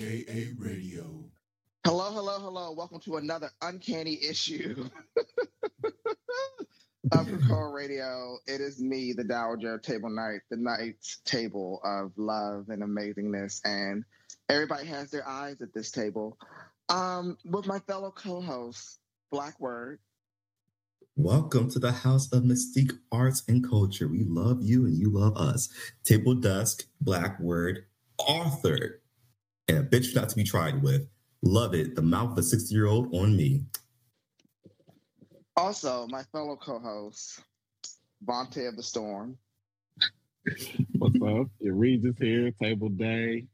AKA Radio. Hello, hello, hello. Welcome to another uncanny issue of Krakoa Radio. It is me, the Dowager Table Knight, the Knight's Table of Love and Amazingness. And everybody has their eyes at this table. Um, with my fellow co-host, Black Word. Welcome to the House of Mystique Arts and Culture. We love you and you love us. Table Dusk, Black Word, Arthur, and a bitch not to be tried with. Love it. The mouth of a 60 year old on me. Also, my fellow co-host, Vontae of the Storm. What's up? Your Regis here, Table Day,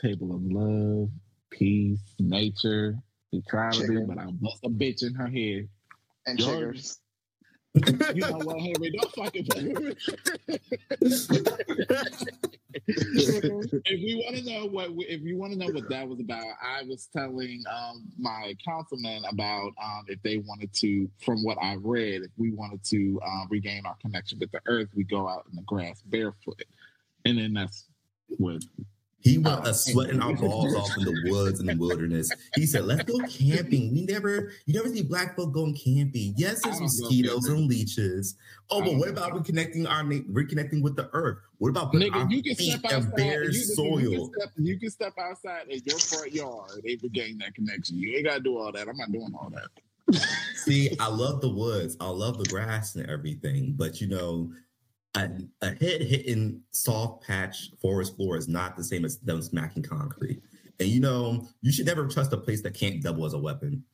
Table of Love, Peace, Nature, neutrality, Chicken. but I bust a bitch in her head. And Yo. You know what, Henry? Don't fucking play with me. if you want to know what, if you want to know what that was about, I was telling um, my councilman about um, if they wanted to, from what I read, if we wanted to um, regain our connection with the earth, we go out in the grass barefoot, and then that's what He went us sweating our balls off in the woods and the wilderness. He said, Let's go camping. We never, you never see black folk going camping. Yes, there's I don't go mosquitoes and leeches. Oh, but what about reconnecting our reconnecting with the earth? What about putting our Nigga, you can feet step outside. bare You, soil? you, can step, you can step outside in your front yard and regain that connection. You ain't gotta do all that. I'm not doing all that. See, I love the woods. I love the grass and everything, but you know, a, a head hitting soft patch forest floor is not the same as them smacking concrete. And you know, you should never trust a place that can't double as a weapon.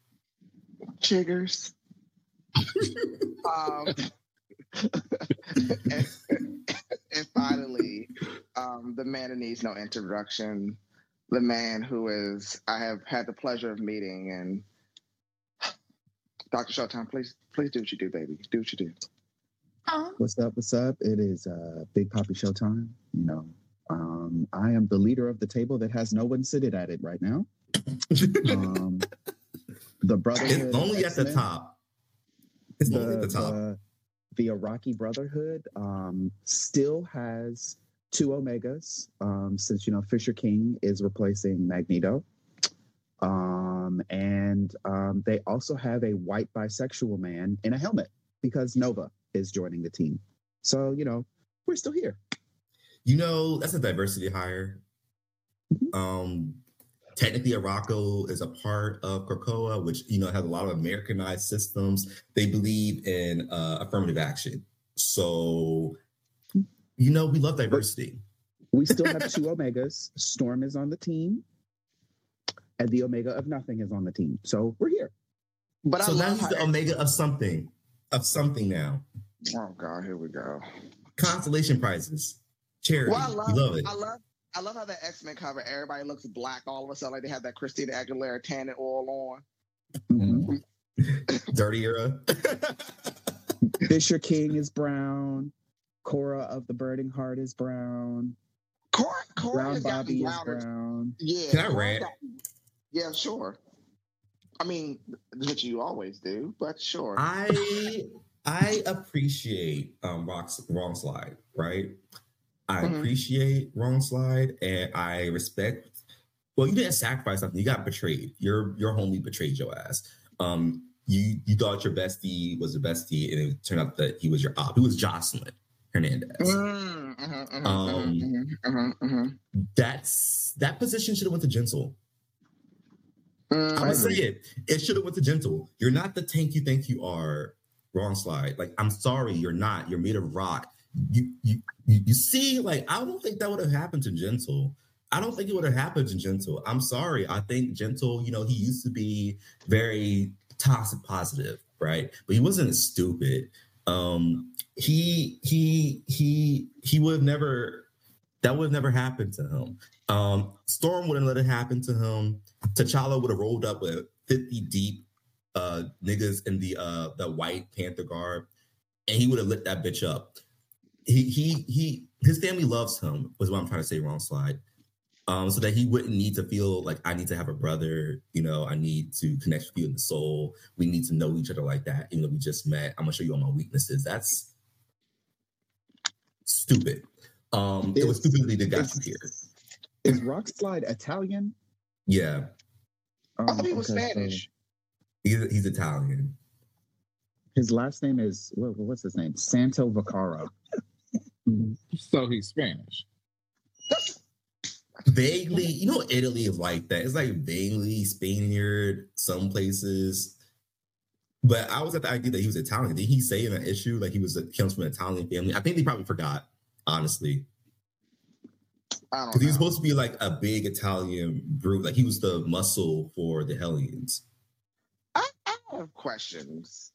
Chiggers. um, and, and finally, um, the man who needs no introduction, the man who is I have had the pleasure of meeting, and Dr. Showtime, please, please do what you do, baby. Do what you do. What's up? What's up? It is uh, Big Poppy Showtime. You know, um, I am the leader of the table that has no one seated at it right now. Um, the Brotherhood. it's only at the top. It's The, only at the top. the, the Arakki Brotherhood um, still has two Omegas um, since, you know, Fisher King is replacing Magneto. Um, and um, they also have a white bisexual man in a helmet because Nova is joining the team. So, you know, we're still here. You know, that's a diversity hire. Um, technically, Arakko is a part of Krakoa, which you know has a lot of Americanized systems. They believe in uh, affirmative action, so you know we love diversity. We still have two Omegas. Storm is on the team, and the Omega of Nothing is on the team. So we're here. But I So now he's the Omega of something, of something now. oh god, here we go. Constellation prizes, charity. Well, I we love, love it. I love, I love how the X Men cover. Everybody looks black all of a sudden, like they have that Christina Aguilera tanning oil on. Mhm. Dirty era. Fisher King is brown. Khora of the Burning Heart is brown. Khora, Khora Brown Bobby is brown. Yeah. Can I Cora rant? Yeah, sure. I mean, which you always do, but sure. I I appreciate um Rock's wrong slide, right? I Mhm. appreciate Rockslide and I respect well, you didn't sacrifice something, you got betrayed. Your your homie betrayed your ass. Um you you thought your bestie was the bestie, and it turned out that he was your op. He was Jocelyn Hernandez. Mm, mhm, mhm, Um, mhm, mhm, mhm. That's that position should have went to Gentle. Mm, I'm gonna say it. It should have went to gentle. You're not the tank you think you are. Rockslide. Like I'm sorry, you're not. You're made of rock. You you you, you see, like I don't think that would have happened to gentle. I don't think it would have happened to gentle. I'm sorry. I think gentle. You know, he used to be very toxic positive, right? But he wasn't stupid. Um, he he he he would have never. That would have never happened to him. Um, Storm wouldn't let it happen to him. T'Challa would have rolled up with 50 deep uh niggas in the uh the white panther garb and he would have lit that bitch up. He he he his family loves him, was what I'm trying to say, Rockslide. Um, so that he wouldn't need to feel like I need to have a brother, you know, I need to connect with you in the soul. We need to know each other like that, even though we just met. I'm gonna show you all my weaknesses. That's stupid. Um, it was stupidly that got is- you here. Is Rock Slide Italian Yeah, I thought he was okay, so Spanish. he's he's Italian. his last name is what, what's his name? Santo Vaccaro. So he's Spanish. Vaguely, you know, Italy is like that. It's like vaguely Spaniard some places. But I was at the idea that he was Italian. Did he say in an issue like he was a, comes from an Italian family? I think they probably forgot, honestly. I don't Because he was supposed to be like a big Italian brute. Like he was the muscle for the Hellions. I, I have questions.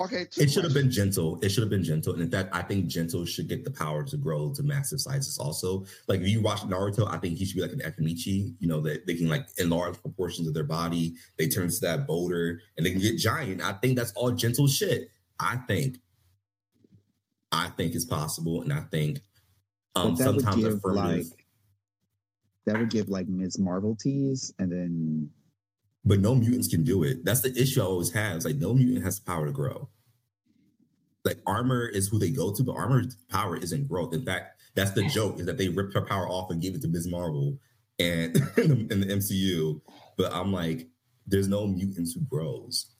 Okay, It should have been gentle. It should have been gentle. And in fact, I think gentle should get the power to grow to massive sizes also. Like if you watch Naruto, I think he should be like an Akimichi, you know, that they can like enlarge proportions of their body. They turn to that boulder and they can get giant. I think that's all gentle shit. I think. I think it's possible. And I think um But that would give affirmative, like that would give like Ms. Marvel tease, and then but no mutants can do it. That's the issue I always have. It's like no mutant has the power to grow. Like armor is who they go to, but armor's power isn't growth. In fact, that's the joke is that they ripped her power off and gave it to Ms. Marvel and in the, MCU. But I'm like, there's no mutants who grows.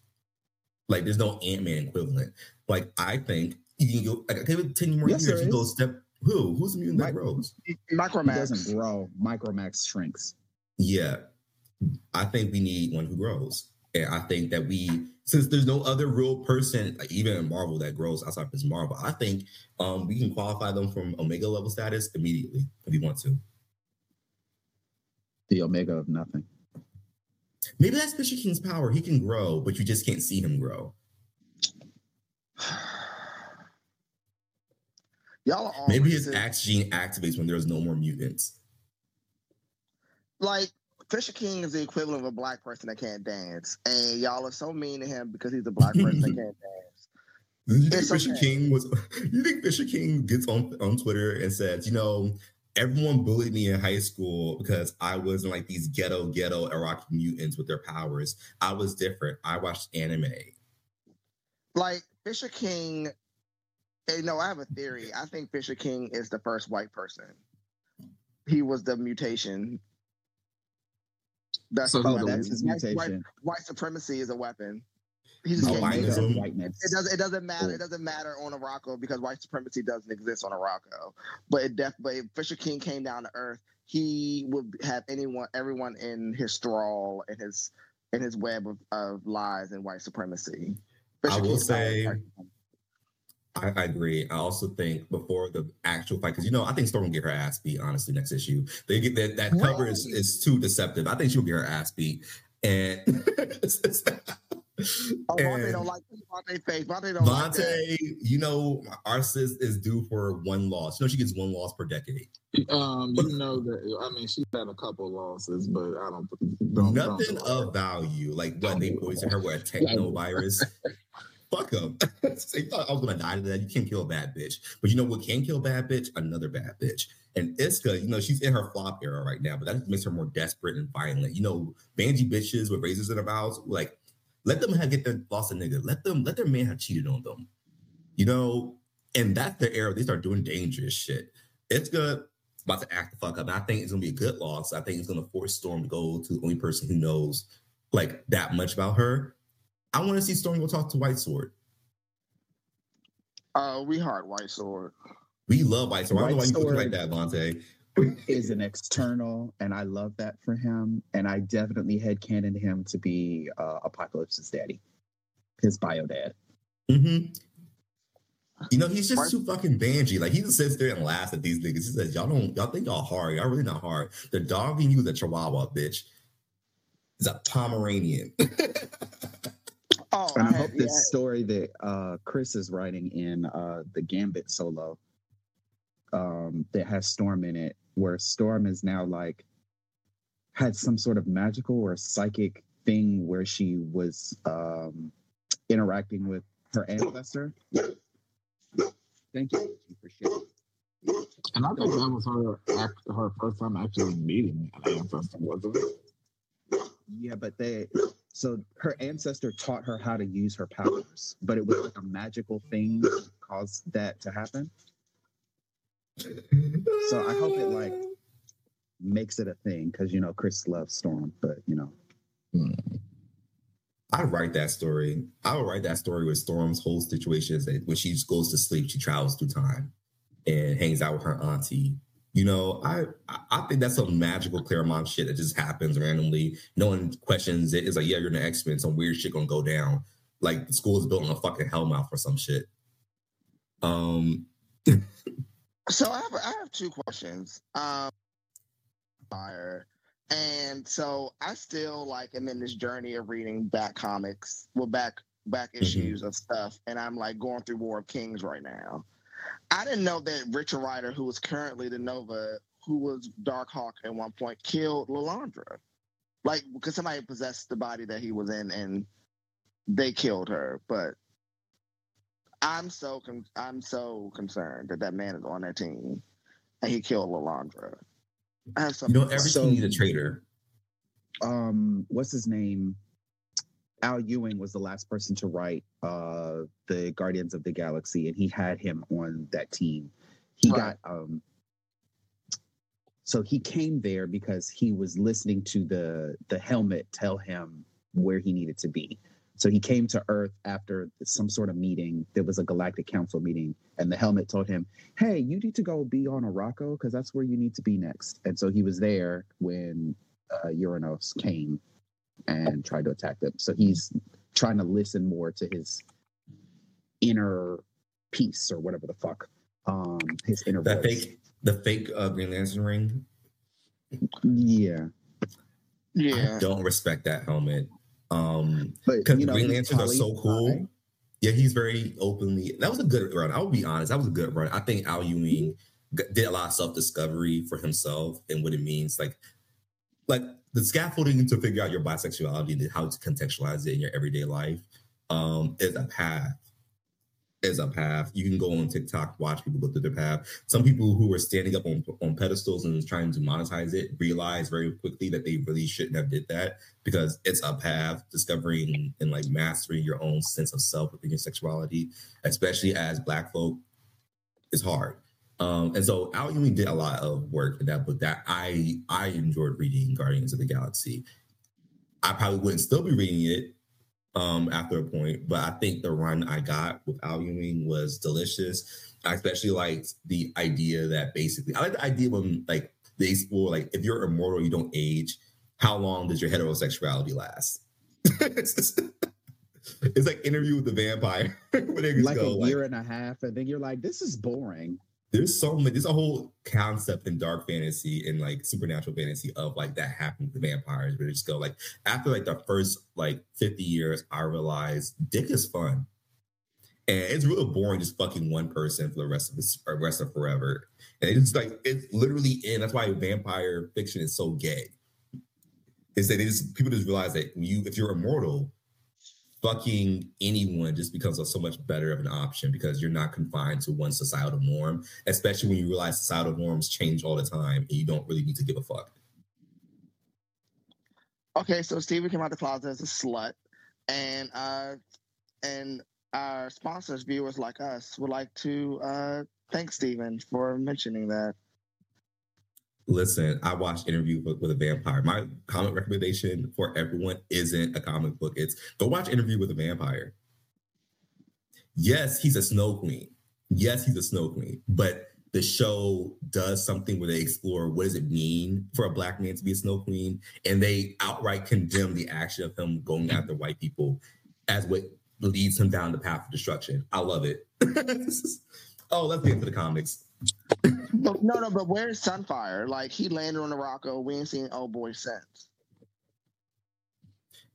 Like there's no Ant Man equivalent. Like I think you can go. Like, give it ten more Yes, years. You go step. Who? Who's the mutant that Mike- grows? he Micromax. doesn't grow. Micromax shrinks. Yeah, I think we need one who grows, and I think that we, since there's no other real person, like even in Marvel, that grows outside of Ms. Marvel, I think um, we can qualify them from Omega level status immediately if we want to. The omega of nothing. Maybe that's Fisher King's power. He can grow, but you just can't see him grow. Y'all are Maybe his racist. Axe gene activates when there's no more mutants. like Fisher King is the equivalent of a black person that can't dance, and y'all are so mean to him because he's a black person that can't dance. You think It's Fisher okay. King was? You think Fisher King gets on on Twitter and says, you know, everyone bullied me in high school because I wasn't like these ghetto ghetto Arakki mutants with their powers. I was different. I watched anime. Like Fisher King, you no, I have a theory. I think Fisher King is the first white person. He was the mutation. That's So the Oh, Oh, weapon. that's his White- white- White, supremacy is a weapon. He just Oh, The can't omega it. whiteness. It doesn't. It doesn't matter. It oh. doesn't matter on Morocco because white supremacy doesn't exist on Morocco. But it def. But if Fisher King came down to Earth, he would have anyone, everyone in his thrall and his in his web of, of lies and white supremacy. I Fisher will King's say- is- I, I agree. I also think before the actual fight, because you know, I think Storm will get her ass beat. Honestly, next issue they get that that cover is, is too deceptive. I think she'll get her ass beat, and Oh, Vontae and- don't like Vontae face. Vontae don't like that. Vontae, you know, our sis is due for one loss. You know, she gets one loss per decade. Um, you know that I mean she's had a couple losses, but I don't. don't Nothing don't, of value. Like what they poisoned her with a techno virus. Fuck them. they thought I was gonna die to that. You can't kill a bad bitch. But you know what can kill a bad bitch? Another bad bitch. And Isca, you know, she's in her flop era right now, but that just makes her more desperate and violent. You know, bangy bitches with razors in their mouths, like let them have get their lost a nigga. Let them let their man have cheated on them. You know, and that's the era they start doing dangerous shit. It's good about to act the fuck up. And I think it's gonna be a good loss. I think it's gonna force Storm to go to the only person who knows like that much about her. I want to see Storm go talk to White Sword. Uh, we heart White Sword. We love White Sword. I don't know why you look Sword. like that, Vontae. is an external, and I love that for him. And I definitely headcanon him to be uh, Apocalypse's daddy, his bio dad. Mm-hmm. You know, he's just White- too fucking bangy. Like he just sits there and laughs at these niggas. He says, "Y'all don't, y'all think y'all hard? Y'all really not hard. The dog in you is a Chihuahua, bitch. Is a Pomeranian." Oh, And I had- hope this yeah. story that uh, Chris is writing in uh, the Gambit solo um, that has Storm in it, where Storm is now like had some sort of magical or psychic thing where she was um, interacting with her ancestor. Thank you for sharing. And I think that was her her first time actually meeting an ancestor, wasn't it? Yeah, but they so her ancestor taught her how to use her powers, but it was like a magical thing that caused that to happen. So I hope it like makes it a thing because you know Chris loves Storm, but you know. Hmm. I'd write that story. I would write that story with Storm's whole situation is that when she goes to sleep, she travels through time and hangs out with her auntie. You know, I I think that's some magical Claremont shit that just happens randomly. No one questions it. It's like, yeah, you're in the X Men. Some weird shit gonna go down. Like the school is built on a fucking hellmouth or some shit. Um. so I have I have two questions. Um, fire. And so I still like am in this journey of reading back comics, well, back back Mm-hmm. issues of stuff, and I'm like going through War of Kings right now. I didn't know that Richard Rider, who is currently the Nova, who was Dark Hawk at one point, killed Lilandra. Like because somebody possessed the body that he was in, and they killed her. But I'm so con- I'm so concerned that that man is on that team, and he killed Lilandra. I have You know, every So- team needs a traitor. um what's his name al ewing was the last person to write uh the guardians of the galaxy and he had him on that team. He Right. got um so he came there because he was listening to the the helmet tell him where he needed to be. So he came to earth after some sort of meeting. There was a galactic council meeting and the helmet told him hey you need to go be on Arakko because that's where you need to be next. And so he was there when uh, Uranos came and tried to attack them. So he's trying to listen more to his inner peace or whatever the fuck. Um, his inner That voice. fake, the fake uh, Green Lantern ring. Yeah, yeah. I don't respect that helmet. Um, because you know, Green Lanterns are so poly- cool. Yeah, he's very openly. That was a good run. I'll be honest. That was a good run. I think Al Ewing did a lot of self discovery for himself and what it means. Like, like the scaffolding to figure out your bisexuality and how to contextualize it in your everyday life um, is a path. Is a path. You can go on TikTok, watch people go through their path. Some people who are standing up on, on pedestals and trying to monetize it realize very quickly that they really shouldn't have did that because it's a path discovering and like mastering your own sense of self within your sexuality, especially as Black folk, is hard. Um, and so Al Ewing did a lot of work in that book that I I enjoyed reading Guardians of the Galaxy. I probably wouldn't still be reading it um, after a point, but I think the run I got with Al Ewing was delicious. I especially liked the idea that basically I like the idea when like they explore like if you're immortal, you don't age. How long does your heterosexuality last? it's, like interview with the vampire. like go, a like, year and a half, and then you're like, this is boring. There's so many there's a whole concept in dark fantasy and like supernatural fantasy of like that happening to vampires where they just go like after like the first like 50 years i realized dick is fun. And it's really boring just fucking one person for the rest of or rest of forever. And it's like it's literally in that's why vampire fiction is so gay. Is that they just people just realize that you if you're immortal fucking anyone just becomes so much better of an option because you're not confined to one societal norm, especially when you realize societal norms change all the time and you don't really need to give a fuck. Okay, so Steven came out the closet as a slut, and uh, and our sponsors, viewers like us, would like to uh, thank Steven for mentioning that. Listen, I watched Interview with, a Vampire. My comic recommendation for everyone isn't a comic book. It's go watch Interview with a Vampire. Yes, he's a snow queen. Yes, he's a snow queen. But the show does something where they explore what does it mean for a black man to be a snow queen, and they outright condemn the action of him going after white people as what leads him down the path of destruction. I love it. oh, let's get into the comics. But, no, no, but where's Sunfire? Like he landed on the Rocco. We ain't seen old boy since.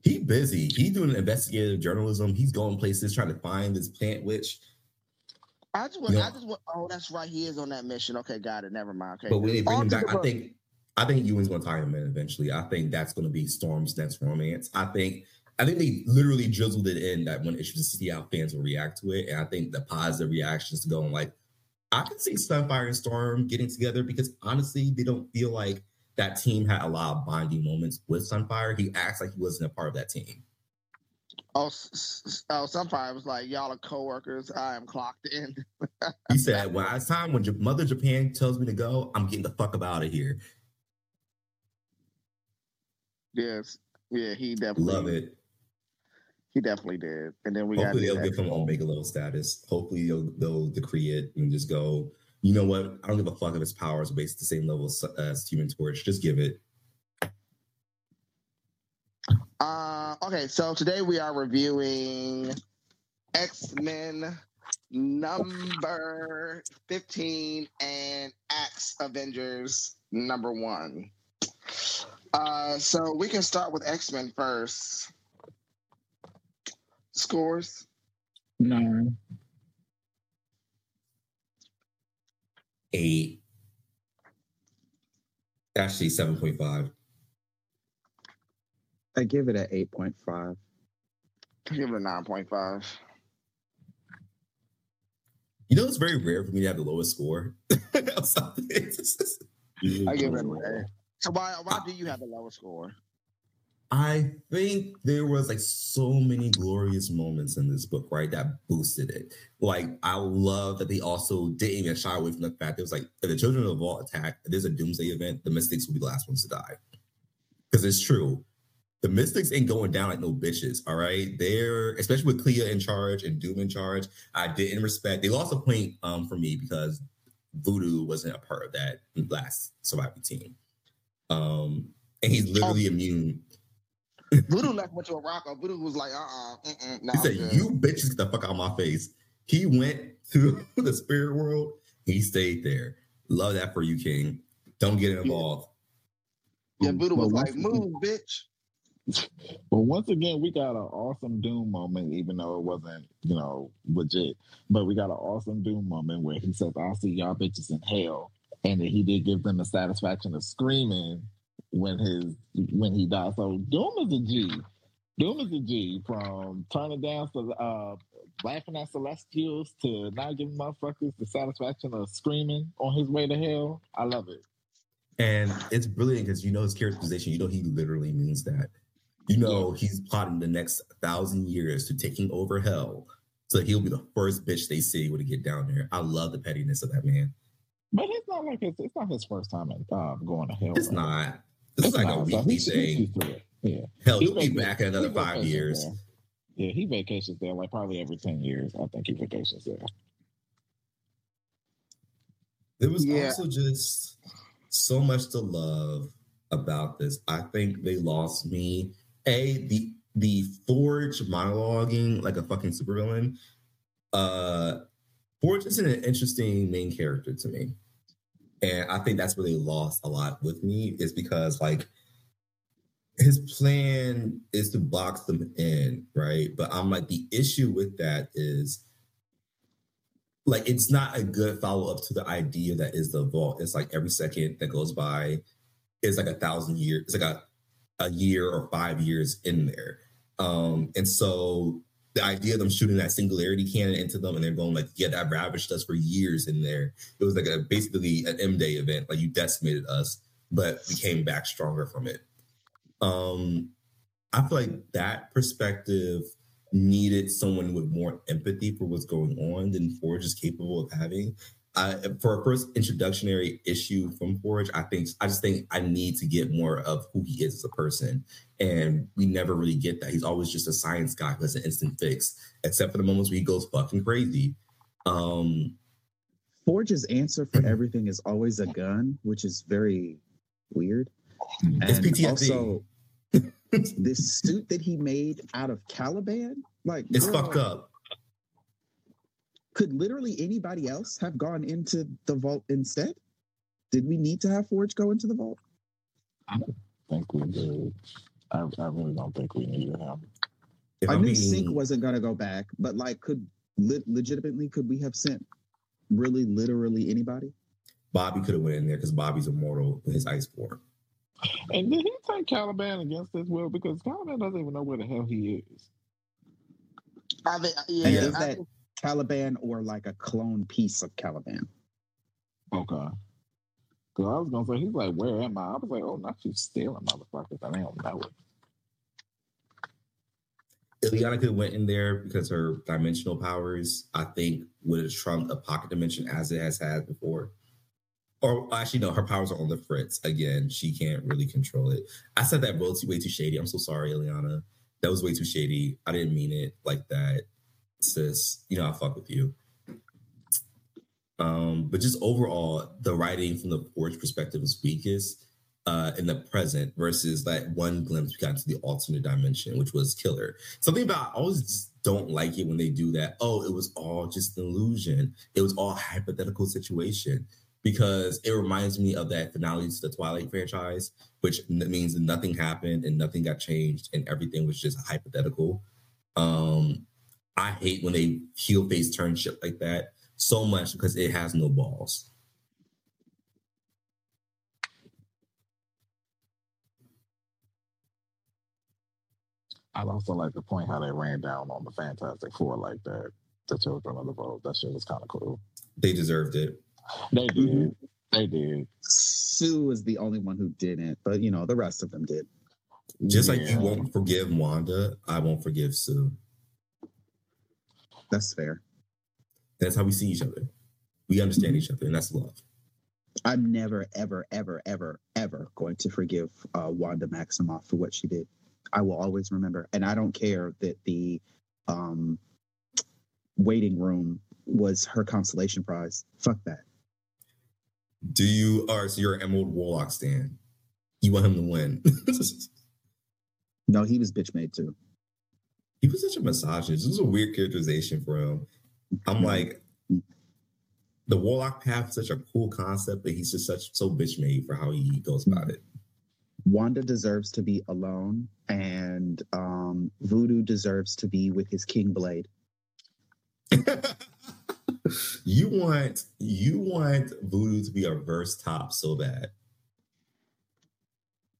He busy. He's doing investigative journalism. He's going places trying to find this plant witch. I just, want, Yeah. I just, want, oh, that's right. He is on that mission. Okay, got it. Never mind. Okay, But when they bring him back, I think I think Ewing's going to tie him in eventually. I think that's going to be Storm's next romance. I think I think they literally drizzled it in that one issue to see how fans will react to it, and I think the positive reactions to going like, I can see Sunfire and Storm getting together because honestly, they don't feel like that team had a lot of bonding moments with Sunfire. He acts like he wasn't a part of that team. oh, oh, Sunfire was like, y'all are coworkers. I am clocked in. He said, "When it's time when J- Mother Japan tells me to go, I'm getting the fuck up out of here." Yes. Yeah, he definitely Love it. He definitely did. And then we Hopefully got they'll give him Omega level status. Hopefully they'll, they'll decree it and just go. You know what? I don't give a fuck if his powers are based the same level as, as Human Torch. Just give it. Uh, okay, so today we are reviewing X Men number 15 and Axe Avengers number one. Uh, so we can start with X Men first. Scores? Nine. Eight. Actually, 7.5. I give it an eight point five. I Give it a 9.5. You know, it's very rare for me to have the lowest score. I give it an A. So why why do you have the lowest score? I think there was like so many glorious moments in this book, right? That boosted it. Like I love that they also didn't even shy away from the fact it was like if the Children of the Vault attack. There's a Doomsday event, the Mystics will be the last ones to die. Because it's true. The Mystics ain't going down like no bitches, all right? They're especially with Clea in charge and Doom in charge. I didn't respect. They lost a point um, for me because Voodoo wasn't a part of that last surviving team. Um, and he's literally immune Voodoo left went to a rock. Voodoo was like, uh uh-uh, uh. No, he said, "You bitches get the fuck out of my face." He went to the spirit world. He stayed there. Love that for you, King. Don't get involved. Yeah, Voodoo Well, was like, once- move, bitch. But once again, we got an awesome Doom moment, even though it wasn't, you know, legit. But we got an awesome Doom moment where he says, I'll see y'all bitches in hell. And then he did give them the satisfaction of screaming when his when he died. So Doom is a G. Doom is a G from turning down to uh laughing at Celestials to not giving motherfuckers the satisfaction of screaming on his way to hell. I love it. And it's brilliant because you know his characterization. You know he literally means that. You know he's plotting the next thousand years to taking over hell. So he'll be the first bitch they see when he get down there. I love the pettiness of that man. But it's not like it's, it's not his first time at, uh, going to hell. It's right? not. This is like a weekly he's- he's thing. used. Yeah. Hell, He he'll be back in another five years. there. Yeah, he vacations there like probably every 10 years. I think he vacations there. There was Yeah. also just so much to love about this. I think they lost me. A the the Forge monologuing like a fucking supervillain. Uh Forge isn't an interesting main character to me. And I think that's really lost a lot with me, is because like his plan is to box them in, right? But I'm like, the issue with that is like it's not a good follow up to the idea that is the vault. It's like every second that goes by is like a thousand years. It's like a a year or five years in there. Um, and so the idea of them shooting that singularity cannon into them and they're going like, yeah, that ravaged us for years in there. It was like a basically an M Day event, like you decimated us, but we came back stronger from it. Um, I feel like that perspective needed someone with more empathy for what's going on than Forge is capable of having. I, for a first introductionary issue from Forge, I think I just think I need to get more of who he is as a person, and we never really get that. He's always just a science guy who has an instant fix, except for the moments where he goes fucking crazy. Um, Forge's answer for everything is always a gun, which is very weird. It's And PTSD. also, this suit that he made out of Caliban, like it's girl, fucked up. Could literally anybody else have gone into the vault instead? Did we need to have Forge go into the vault? I don't think we did. I, I really don't think we needed him. If I I'm knew being- Sync wasn't going to go back, but like, could le- legitimately could we have sent really literally anybody? Bobby could have went in there because Bobby's immortal in his ice form. And did he take Caliban against his will? Because Caliban doesn't even know where the hell he is. I think, yeah, is I that think- Caliban or like a clone piece of Caliban? Okay. Because I was going to say, he's like, where am I? I was like, oh, not you stealing motherfuckers. I don't know it. Illyana could have went in there because her dimensional powers, I think, would have trumped a pocket dimension as it has had before. Or actually, no, her powers are on the fritz. Again, she can't really control it. I said that way too, way too shady. I'm so sorry, Illyana. That was way too shady. I didn't mean it like that, sis. You know, I fuck with you. Um, but just overall, the writing from the Forge perspective is weakest uh, in the present versus that one glimpse we got into the alternate dimension, which was killer. Something about I always just don't like it when they do that. Oh, it was all just an illusion. It was all hypothetical situation because it reminds me of that finale to the Twilight franchise, which means nothing happened and nothing got changed and everything was just hypothetical. Um, I hate when they heel face turn shit like that so much because it has no balls. I also like the point how they ran down on the Fantastic Four like that. The Children of the Vault. That shit was kind of cool. They deserved it. They did. Mm-hmm. They did. Sue was the only one who didn't, but you know the rest of them did. Just yeah. like you won't forgive Wanda, I won't forgive Sue. That's fair. That's how we see each other. We understand mm-hmm. each other, and that's love. I'm never, ever, ever, ever, ever going to forgive uh, Wanda Maximoff for what she did. I will always remember, and I don't care that the um, waiting room was her consolation prize. Fuck that. Do you are so you're an Emerald Warlock stand? You want him to win? no, he was bitch made too. He was such a misogynist. This was a weird characterization for him. I'm like, the Warlock path is such a cool concept, but he's just such so bitch made for how he goes about it. Wanda deserves to be alone, and um, Voodoo deserves to be with his King Blade. you want you want Voodoo to be a verse top so bad.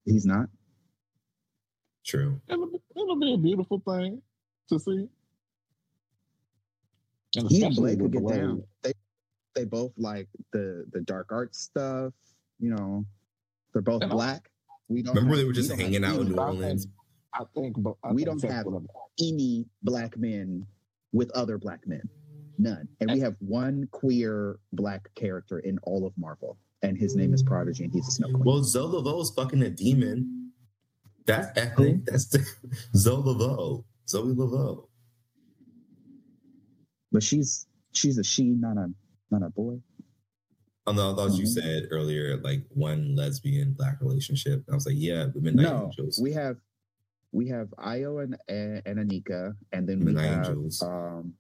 He's not. True. It'll, it'll be a beautiful thing to see. And he and Blade could get Blade. down. They they both like the the dark art stuff. You know, they're both and black. We don't remember have, they were just hanging out in New Orleans. I think, but I we think don't have any black men with other black men. None. And we have one queer black character in all of Marvel, and his name is Prodigy, and he's a snow queen. Well, Zoe Laveau is fucking a demon. That's ethnic. That's the, Zoe Laveau. Zoe Laveau. But she's she's a she, not a not a boy. Oh no, I thought mm-hmm. you said earlier like one lesbian black relationship. I was like, yeah, the Midnight no, Angels. We have we have Ayo and and, Aneka, and then Midnight we have Angels. um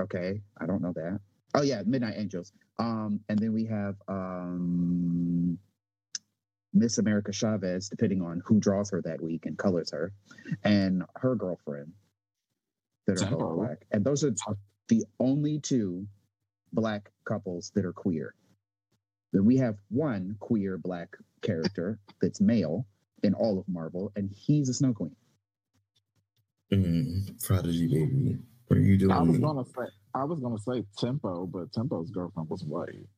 okay, I don't know that. Oh yeah, Midnight Angels. Um, and then we have um Miss America Chavez, depending on who draws her that week and colors her, and her girlfriend that are both black. And those are the only two black couples that are queer. Then we have one queer black character that's male in all of Marvel, and he's a snow queen. Mm, prodigy baby. What are you doing? I was gonna say I was gonna say Tempo, but Tempo's girlfriend was white.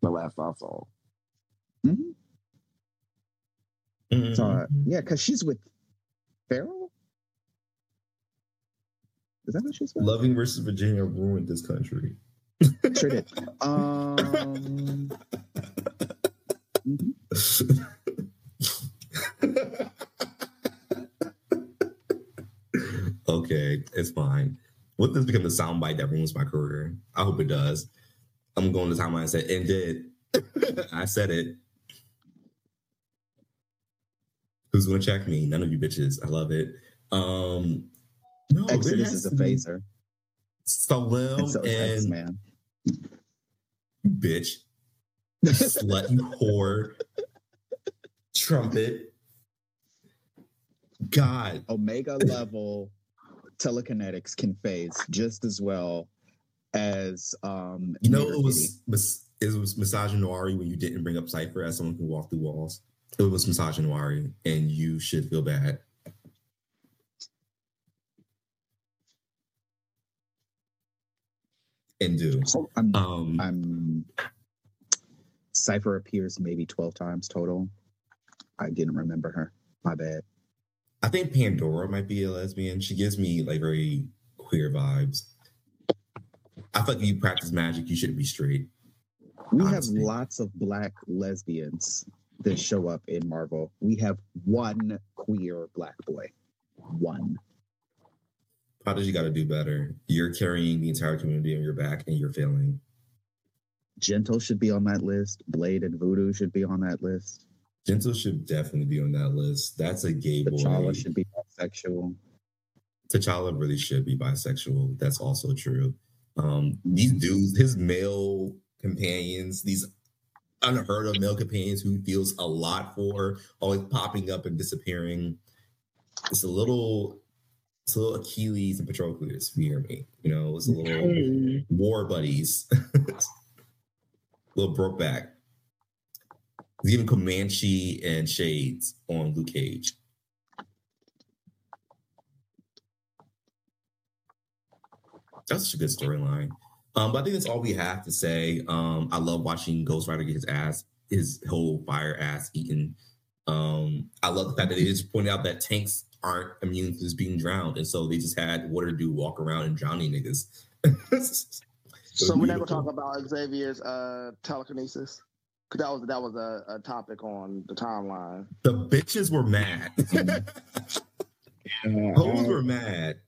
The last I saw. Mm-hmm. Mm-hmm. So, uh, yeah, because she's with Farrell. Is that what she's with? Loving versus Virginia ruined this country. Sure did. Um, mm-hmm. okay, it's fine. What this become the soundbite that ruins my career? I hope it does. I'm going to time I said and did. I said it. Who's gonna check me? None of you bitches. I love it. Um no, Exodus is a phaser. Salim so and man bitch, slut, you whore, trumpet. God, Omega level telekinetics can phase just as well as um. You know, it was it was misogynoir when you didn't bring up Cipher as someone who walked through walls. It was misogynoir, and you should feel bad. and do. I'm, um, I'm Cipher appears maybe 12 times total. I didn't remember her. My bad. I think Pandora might be a lesbian. She gives me like very queer vibes. I feel like if you practice magic, you shouldn't be straight. We honestly. have lots of black lesbians that show up in Marvel. We have one queer black boy. One. Prodigy got to do better. You're carrying the entire community on your back, and you're failing. Gentle should be on that list. Blade and Voodoo should be on that list. Gentle should definitely be on that list. That's a gay boy. T'Challa should be bisexual. T'Challa really should be bisexual. That's also true. Um, these dudes, his male companions, these unheard of male companions who feels a lot for, always popping up and disappearing. It's a little, it's a little Achilles and Patroclus. hear me? You know, it's a little war buddies, little Brokeback. There's even Comanche and Shades on Luke Cage. That's such a good storyline. Um, but I think that's all we have to say. Um, I love watching Ghost Rider get his ass, his whole fire ass eaten. Um, I love the fact that they just pointed out that tanks aren't immune to just being drowned, and so they just had Water do walk around and drowning niggas. So we're not gonna talk about Xavier's uh, telekinesis because that was that was a, a topic on the timeline. The bitches were mad. Yeah, Hoes I- were mad.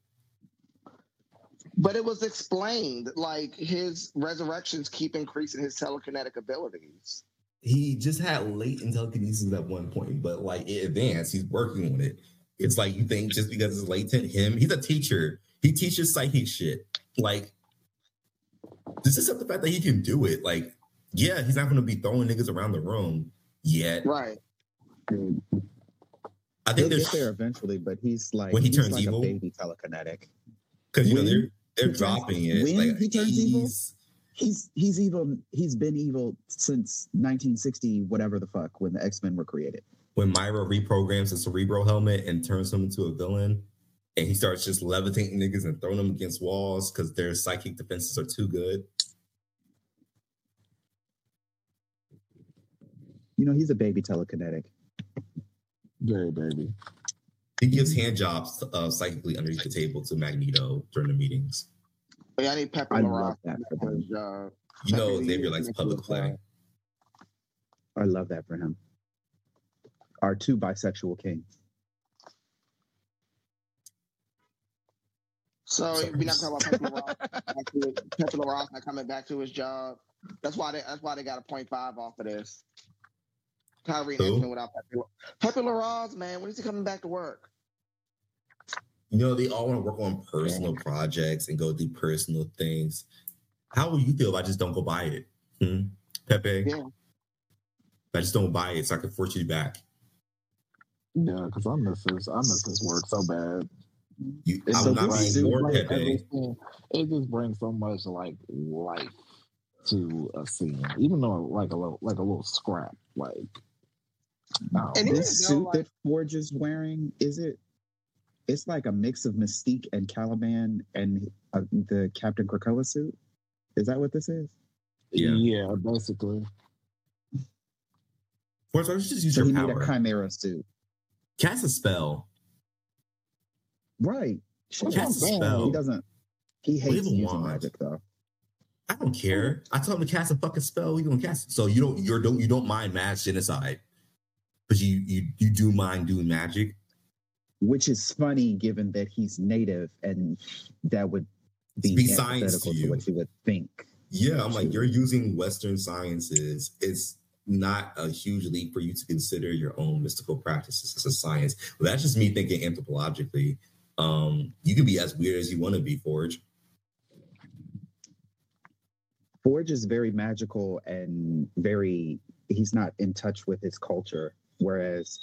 But it was explained like his resurrections keep increasing his telekinetic abilities. He just had latent telekinesis at one point, but like it advanced. He's working on it. It's like you think just because it's latent, him, he's a teacher. He teaches psychic shit. Like, this is the fact that he can do it. Like, yeah, he's not going to be throwing niggas around the room yet. Right. I He'll think get there's there eventually, but he's like When he he's turns like evil? a baby telekinetic. because you know when they're they're he turns- dropping it. when like, he turns evil? he's- He's he's evil. He's been evil since 1960, whatever the fuck, when the X Men were created. when Myra reprograms the cerebral helmet and turns him into a villain, and he starts just levitating niggas and throwing them against walls because their psychic defenses are too good. You know, he's a baby telekinetic. very baby. He gives hand jobs uh, psychically underneath the table to Magneto during the meetings. But I need Pepper I LaRock love that for for him. his job. You know, Second, Xavier he- likes public was, play. uh, I love that for him. Our two bisexual kings. So Sorry. we're not talking about Pepe Larraz. back. Pepe Larraz not coming back to his job. That's why they that's why they got a point five off of this. Kyrie Who? Irving without Pepper. Pepe Larraz, man, when is he coming back to work? You know, they all want to work on personal projects and go do personal things. How will you feel if I just don't go buy it? Hmm? Pepe? Yeah. If I just don't buy it so I can force you back. Yeah, because I miss this. I miss this work so bad. You, It's I so not this more like, Pepe. everything- It just brings so much like life to a scene, even though like a little like a little scrap. Like, no. And This though, suit like- that Forge is wearing, is it? It's like a mix of Mystique and Caliban and uh, the Captain Krakoa suit. Is that what this is? Yeah. yeah, basically. Forrest, why don't you just use So your he made power? a Chimera suit, Cast a spell. right? Cast a saying. spell. He doesn't. He hates using wand. magic though. I don't care. I told him to cast a fucking spell. You gonna cast it. So you don't you don't you don't mind mass genocide, but you you you do mind doing magic. which is funny given that he's native and that would be, Be science to to, what you would think. Yeah, I'm like you're using Western sciences. It's not a huge leap for you to consider your own mystical practices as a science. But that's just me thinking anthropologically. Um, you can be as weird as you want to be, Forge. Forge is very magical and very he's not in touch with his culture. Whereas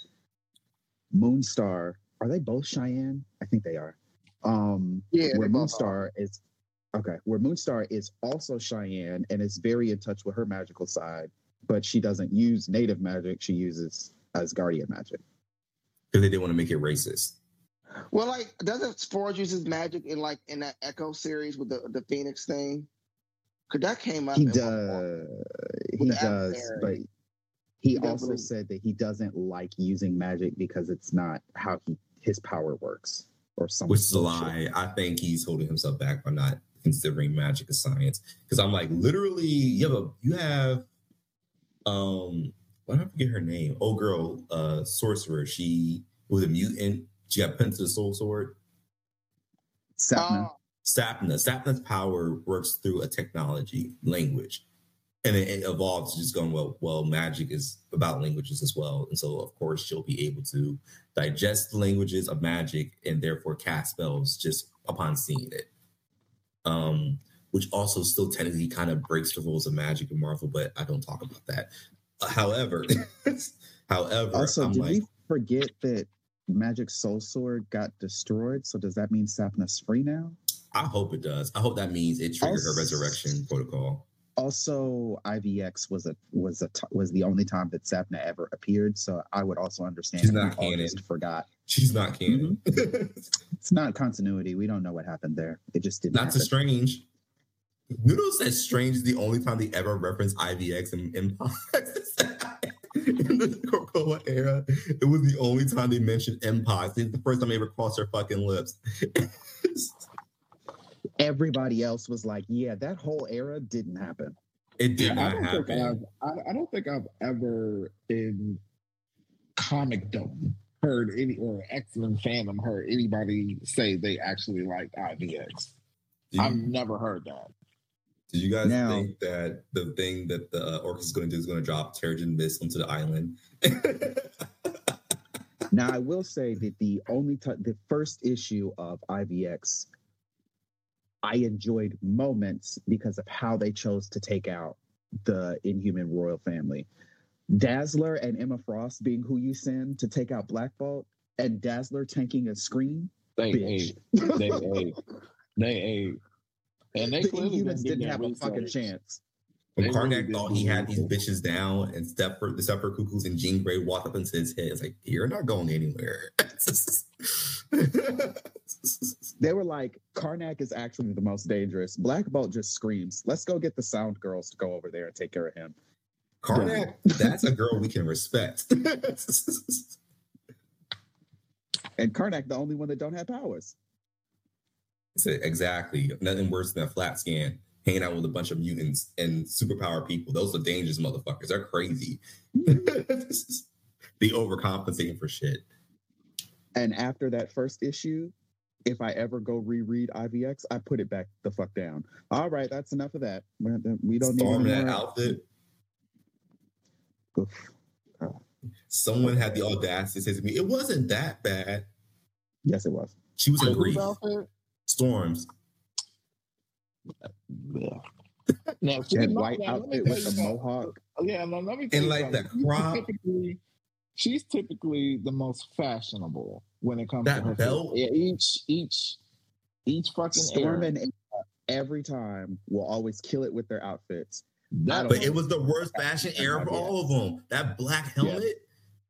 Moonstar, are they both Cheyenne? I think they are. Um Yeah, where they both Moonstar is okay, where Moonstar is also Cheyenne and is very in touch with her magical side, but she doesn't use native magic, she uses Asgardian magic. Because they didn't want to make it racist. Well, like, doesn't Forge use his magic in like in that Echo series with the the Phoenix thing? Cause that came up. he does he does but he He also said that he doesn't like using magic because it's not how he his power works or something which is a lie. I think he's holding himself back by not considering magic a science. Because I'm like, literally, you have a you have um, why don't I forget her name? Oh, girl, uh, sorcerer. She was a mutant. She got put into the soul sword. Sapna. Oh, Sapna. Sapna's power works through a technology, language, and it, it evolves. Just going well. Well, magic is about languages as well, and so of course she'll be able to digest the languages of magic and therefore cast spells just upon seeing it. Um, which also still technically kind of breaks the rules of magic and Marvel, but I don't talk about that. Uh, However, however, also, I'm did like, we forget that Magic Soul Sword got destroyed? So does that mean Sapna's free now? I hope it does. I hope that means it triggered her resurrection protocol. Also, IVX was a was a t- was the only time that Sapna ever appeared. So I would also understand. She's not canon. Forgot. She's not canon. Mm-hmm. It's not continuity. We don't know what happened there. It just didn't. Not happen. strange. Noodles said strange is the only time they ever reference IVX in Empire. in the Krakoa era, it was the only time they mentioned Empire. It's the first time they ever crossed their fucking lips. Everybody else was like, "Yeah, that whole era didn't happen." It did I not don't think happen. I've, I, I don't think I've ever in comic dome heard any or X Men fandom heard anybody say they actually liked IVX. Did I've never heard that. did you guys Now- think that the thing that the uh, is going to do is going to drop Terrigen Mist onto the island? Now, I will say that the only t- the first issue of IVX, I enjoyed moments because of how they chose to take out the Inhuman royal family. Dazzler and Emma Frost being who you send to take out Black Bolt, and Dazzler tanking a screen. They Bitch. ate. They ate. They ate. And they the clearly Inhumans didn't didn't have a fucking chance. When Karnak thought he had these bitches down, and Stepford, the Stepford Cuckoos and Jean Grey walked up into his head. It's like, you're not going anywhere. They were like, Karnak is actually the most dangerous. Black Bolt just screams, let's go get the sound girls to go over there and take care of him. Karnak, that's a girl we can respect. And Karnak, the only one that don't have powers. Exactly. Nothing worse than a flat scan, hanging out with a bunch of mutants and superpower people. Those are dangerous motherfuckers. They're crazy. they overcompensating for shit. And after that first issue, if I ever go reread IVX, I put it back the fuck down. All right, that's enough of that. We we don't need Storm any that more. outfit. Oof. Someone had the audacity to say to me, "It wasn't that bad." Yes, it was. She was in Who's grief. Storms. Yeah. Now, She had no, white now, let me outfit with you the mohawk. Oh, Yeah, no, let me And like something. the She's crop. Typically, she's typically the most fashionable when it comes That to her belt? Yeah, each each each fucking Storm era. and every time will always kill it with their outfits. That- But it was the worst fashion era for all of them. That black helmet.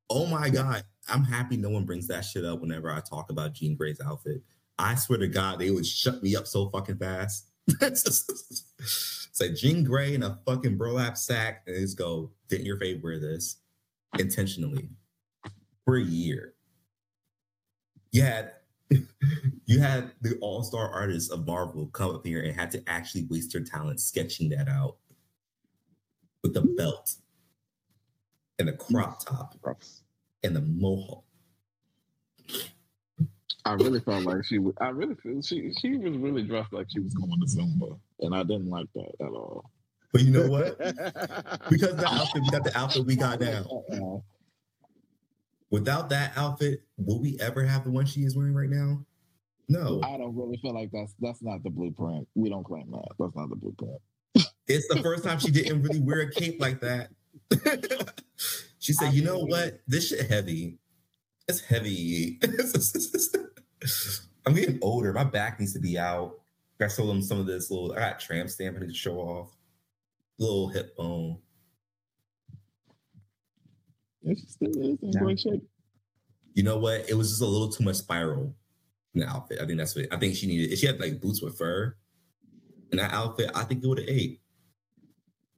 Oh my god! I'm happy no one brings that shit up whenever I talk about Jean Grey's outfit. I swear to God, they would shut me up so fucking fast. it's like Jean Grey in a fucking burlap sack, and they just go, "Didn't your fave wear this intentionally for a year?" You had you had the all star artists of Marvel come up here and had to actually waste their talent sketching that out with the belt and the crop top and the mohawk. I really felt like she was. I really feel she she was really dressed like she was going to Zumba, and I didn't like that at all. But you know what? Because the outfit, we got the outfit we got now. Uh-uh. Without that outfit, will we ever have the one she is wearing right now? No. I don't really feel like that's that's not the blueprint. We don't claim that. That's not the blueprint. It's the first time she didn't really wear a cape like that. she said, you know what? This shit heavy. It's heavy. I'm getting older. My back needs to be out. I showed them some of this little, I got tramp stamp I need to show off. Little hip bone. Yeah, she still is in Yeah. great shape. You know what? It was just a little too much spiral in the outfit. I think that's what I think she needed. If she had like boots with fur in that outfit, I think it would have ate.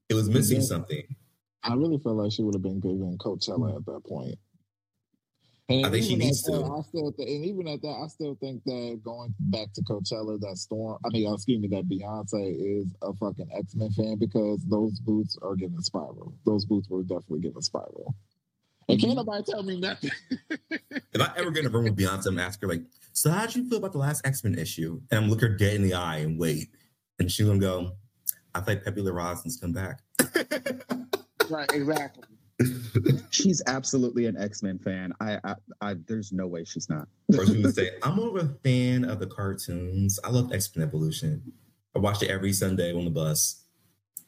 It was missing Yeah. something. I really felt like she would have been good in Coachella at that point. And I think she even needs at that, to. I still th- and even at that, I still think that going back to Coachella, that Storm, I mean, excuse me, that Beyonce is a fucking X Men fan because those boots are giving spiral. Those boots were definitely giving spiral. And can't mm-hmm. nobody tell me nothing. If I ever get in a room with Beyonce, I'm ask her like, "So how did you feel about the last X Men issue?" And I'm look her dead in the eye and wait, and she's gonna go, "I think Pepe Larraz's come back." Right, exactly. She's absolutely an X Men fan. I, I, I, there's no way she's not. or she would say, "I'm more of a fan of the cartoons. I love X Men Evolution. I watch it every Sunday on the bus.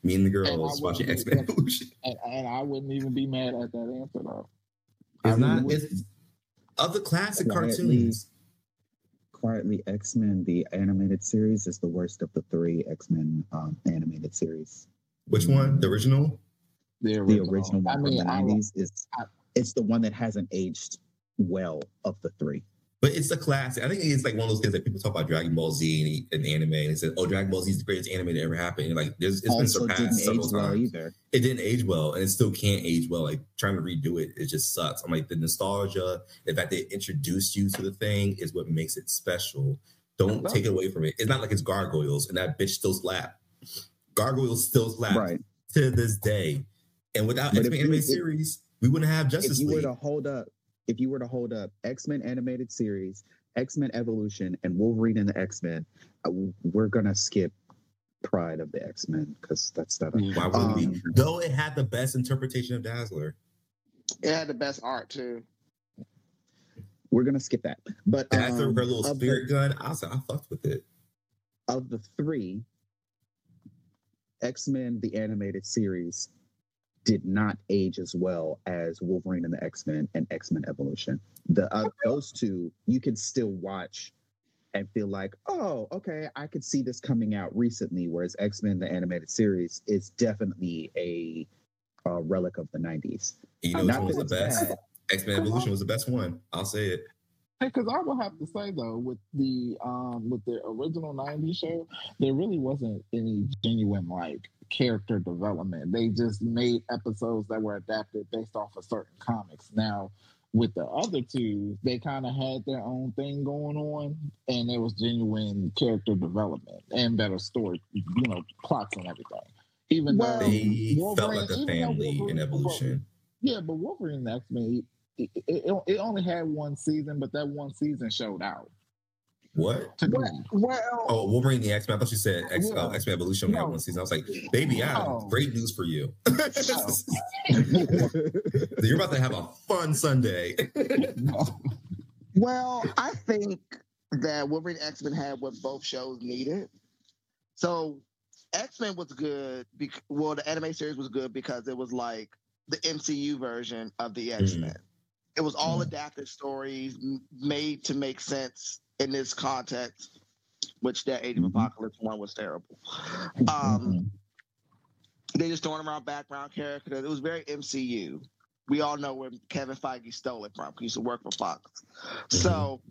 Me and the girls wouldn't watching X Men Evolution. and, and I wouldn't even be mad at that answer though. It's really not. wouldn't. It's of the classic Quietly. cartoons. Quietly, X Men, the animated series, is the worst of the three X Men um, animated series. Which one? The original? The original one I mean, from the '90s is I- it's the one that hasn't aged well of the three. But it's a classic. I think it's like one of those things that people talk about Dragon Ball Z and, and anime, and they said, "Oh, Dragon Ball Z is the greatest anime that ever happened." And like, there's, it's been also surpassed didn't several age well times. either. It didn't age well, and it still can't age well. Like trying to redo it, it just sucks. I'm like the nostalgia, the fact they introduced you to the thing is what makes it special. Don't take it away from it. It's not like it's gargoyles, and that bitch still slap. Gargoyles still slap Right. to this day. And without Men anime series, we wouldn't have Justice If you were to hold up, if you were to hold up X Men animated series, X Men Evolution, and Wolverine and the X Men, uh, we're gonna skip Pride of the X Men because that's not. A, Why would we? Um, Though it had the best interpretation of Dazzler. It had the best art too. we're gonna skip that. But Dazzler, um, her little of the- spirit gun. I was like, I fucked with it. of the three, X Men, the animated series, did not age as well as Wolverine and the X Men and X Men Evolution. The uh, those two you can still watch and feel like, oh, okay, I could see this coming out recently. Whereas X Men, the animated series, is definitely a, a relic of the '90s. You know Not which was the best? X Men Evolution was the best one. I'll say it. Because I will have to say though, with the um with the original '90s show, there really wasn't any genuine like character development. They just made episodes that were adapted based off of certain comics. Now, with the other two, they kind of had their own thing going on, and there was genuine character development and better story, you know, plots and everything. Even Well, though They felt like a family in Evolution. yeah, but Wolverine X Men, it, it, it only had one season, but that one season showed out. What? To me. Well, well Oh, Wolverine the X Men. I thought you said X uh, Yeah. uh, X Men Evolution only had No. one season. I was like, baby, I have No. great news for you. No. You're about to have a fun Sunday. Well, I think that Wolverine X Men had what both shows needed. So X Men was good. Bec- well, the anime series was good because it was like the MCU version of the mm. X Men. It was all mm. adapted stories m- made to make sense in this context. Which that Age of Mhm. Apocalypse one was terrible. Um, they just throwing around background characters. It was very MCU. We all know where Kevin Feige stole it from. He used to work for Fox. So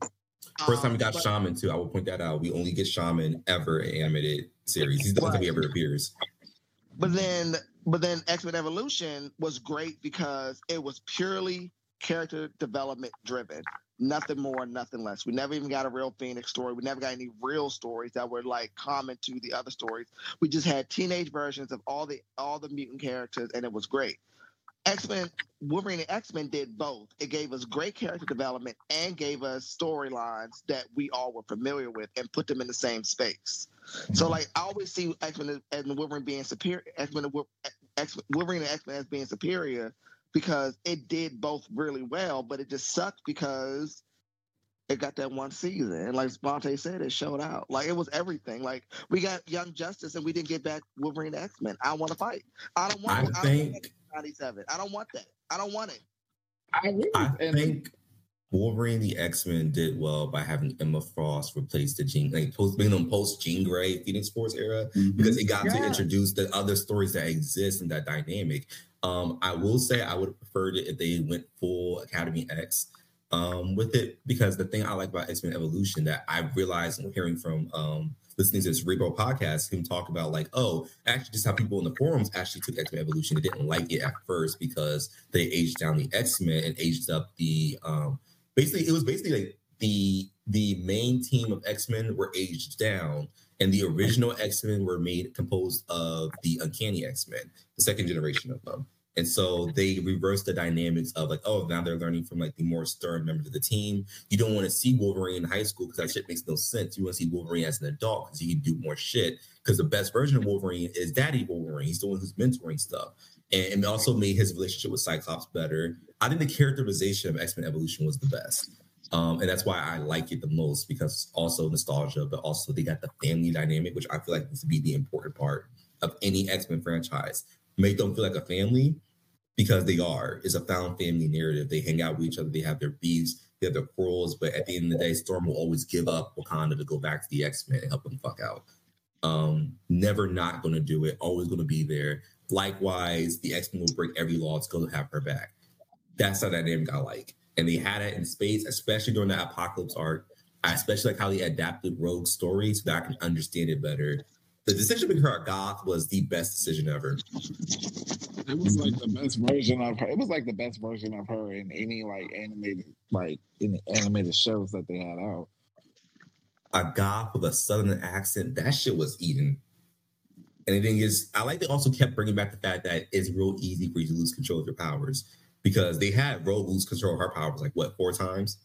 First time we um, got but- Shaman too. I will point that out. We only get Shaman ever in animated series. He's the only time he ever appears. But then, but then X Men Evolution was great because it was purely character development driven. Nothing more, nothing less. We never even got a real Phoenix story. We never got any real stories that were like common to the other stories. We just had teenage versions of all the all the mutant characters, and it was great. X Men, Wolverine and X Men did both. It gave us great character development and gave us storylines that we all were familiar with, and put them in the same space. So like I always see X Men and Wolverine being superior, X Men Wolverine and X Men as being superior because it did both really well, but it just sucked because it got that one season. And like Sponte said, it showed out. Like it was everything. Like we got Young Justice and we didn't get back Wolverine X Men. I want to fight. I don't want. I I don't think ninety seven. I don't want that. I don't want it. I really, I and think Wolverine the X Men did well by having Emma Frost replace the Jean, like post being on post Jean Grey Phoenix Force era Mhm. because it got to introduce the other stories that exist in that dynamic. Um, I will say I would have preferred it if they went full Academy X um, with it because the thing I like about X Men Evolution that I realized and hearing from um, listening to this Cerebro podcast, him talk about like, oh, actually, just how people in the forums actually took X Men Evolution. They didn't like it at first because they aged down the X Men and aged up the um, basically it was basically like the the main team of X-Men were aged down and the original X-Men were made composed of the uncanny X-Men, the second generation of them. And so they reverse the dynamics of like, oh, now they're learning from like the more stern members of the team. You don't want to see Wolverine in high school because that shit makes no sense. You want to see Wolverine as an adult because he can do more shit. Because the best version of Wolverine is Daddy Wolverine. He's the one who's mentoring stuff. And, and it also made his relationship with Cyclops better. I think the characterization of X Men Evolution was the best. Um, and that's why I like it the most because also nostalgia, but also they got the family dynamic, which I feel like needs to be the important part of any X Men franchise. Make them feel like a family because they are. It's a found family narrative. They hang out with each other, they have their beefs, they have their quarrels, but at the end of the day, Storm will always give up Wakanda to go back to the X Men and help them fuck out. Um, never not going to do it, always going to be there. Likewise, the X Men will break every law to go to have her back. That's how that dynamic I like and they had it in space, especially during the apocalypse arc. I especially like how they adapted Rogue's story so that I can understand it better. The decision to make her a goth was the best decision ever. It was like the best version of her. It was like the best version of her in any like animated, like in the animated shows that they had out. A goth with a southern accent, that shit was eating. And the thing is, I like they also kept bringing back the fact that it's real easy for you to lose control of your powers because they had Rogue lose control of her powers like what four times,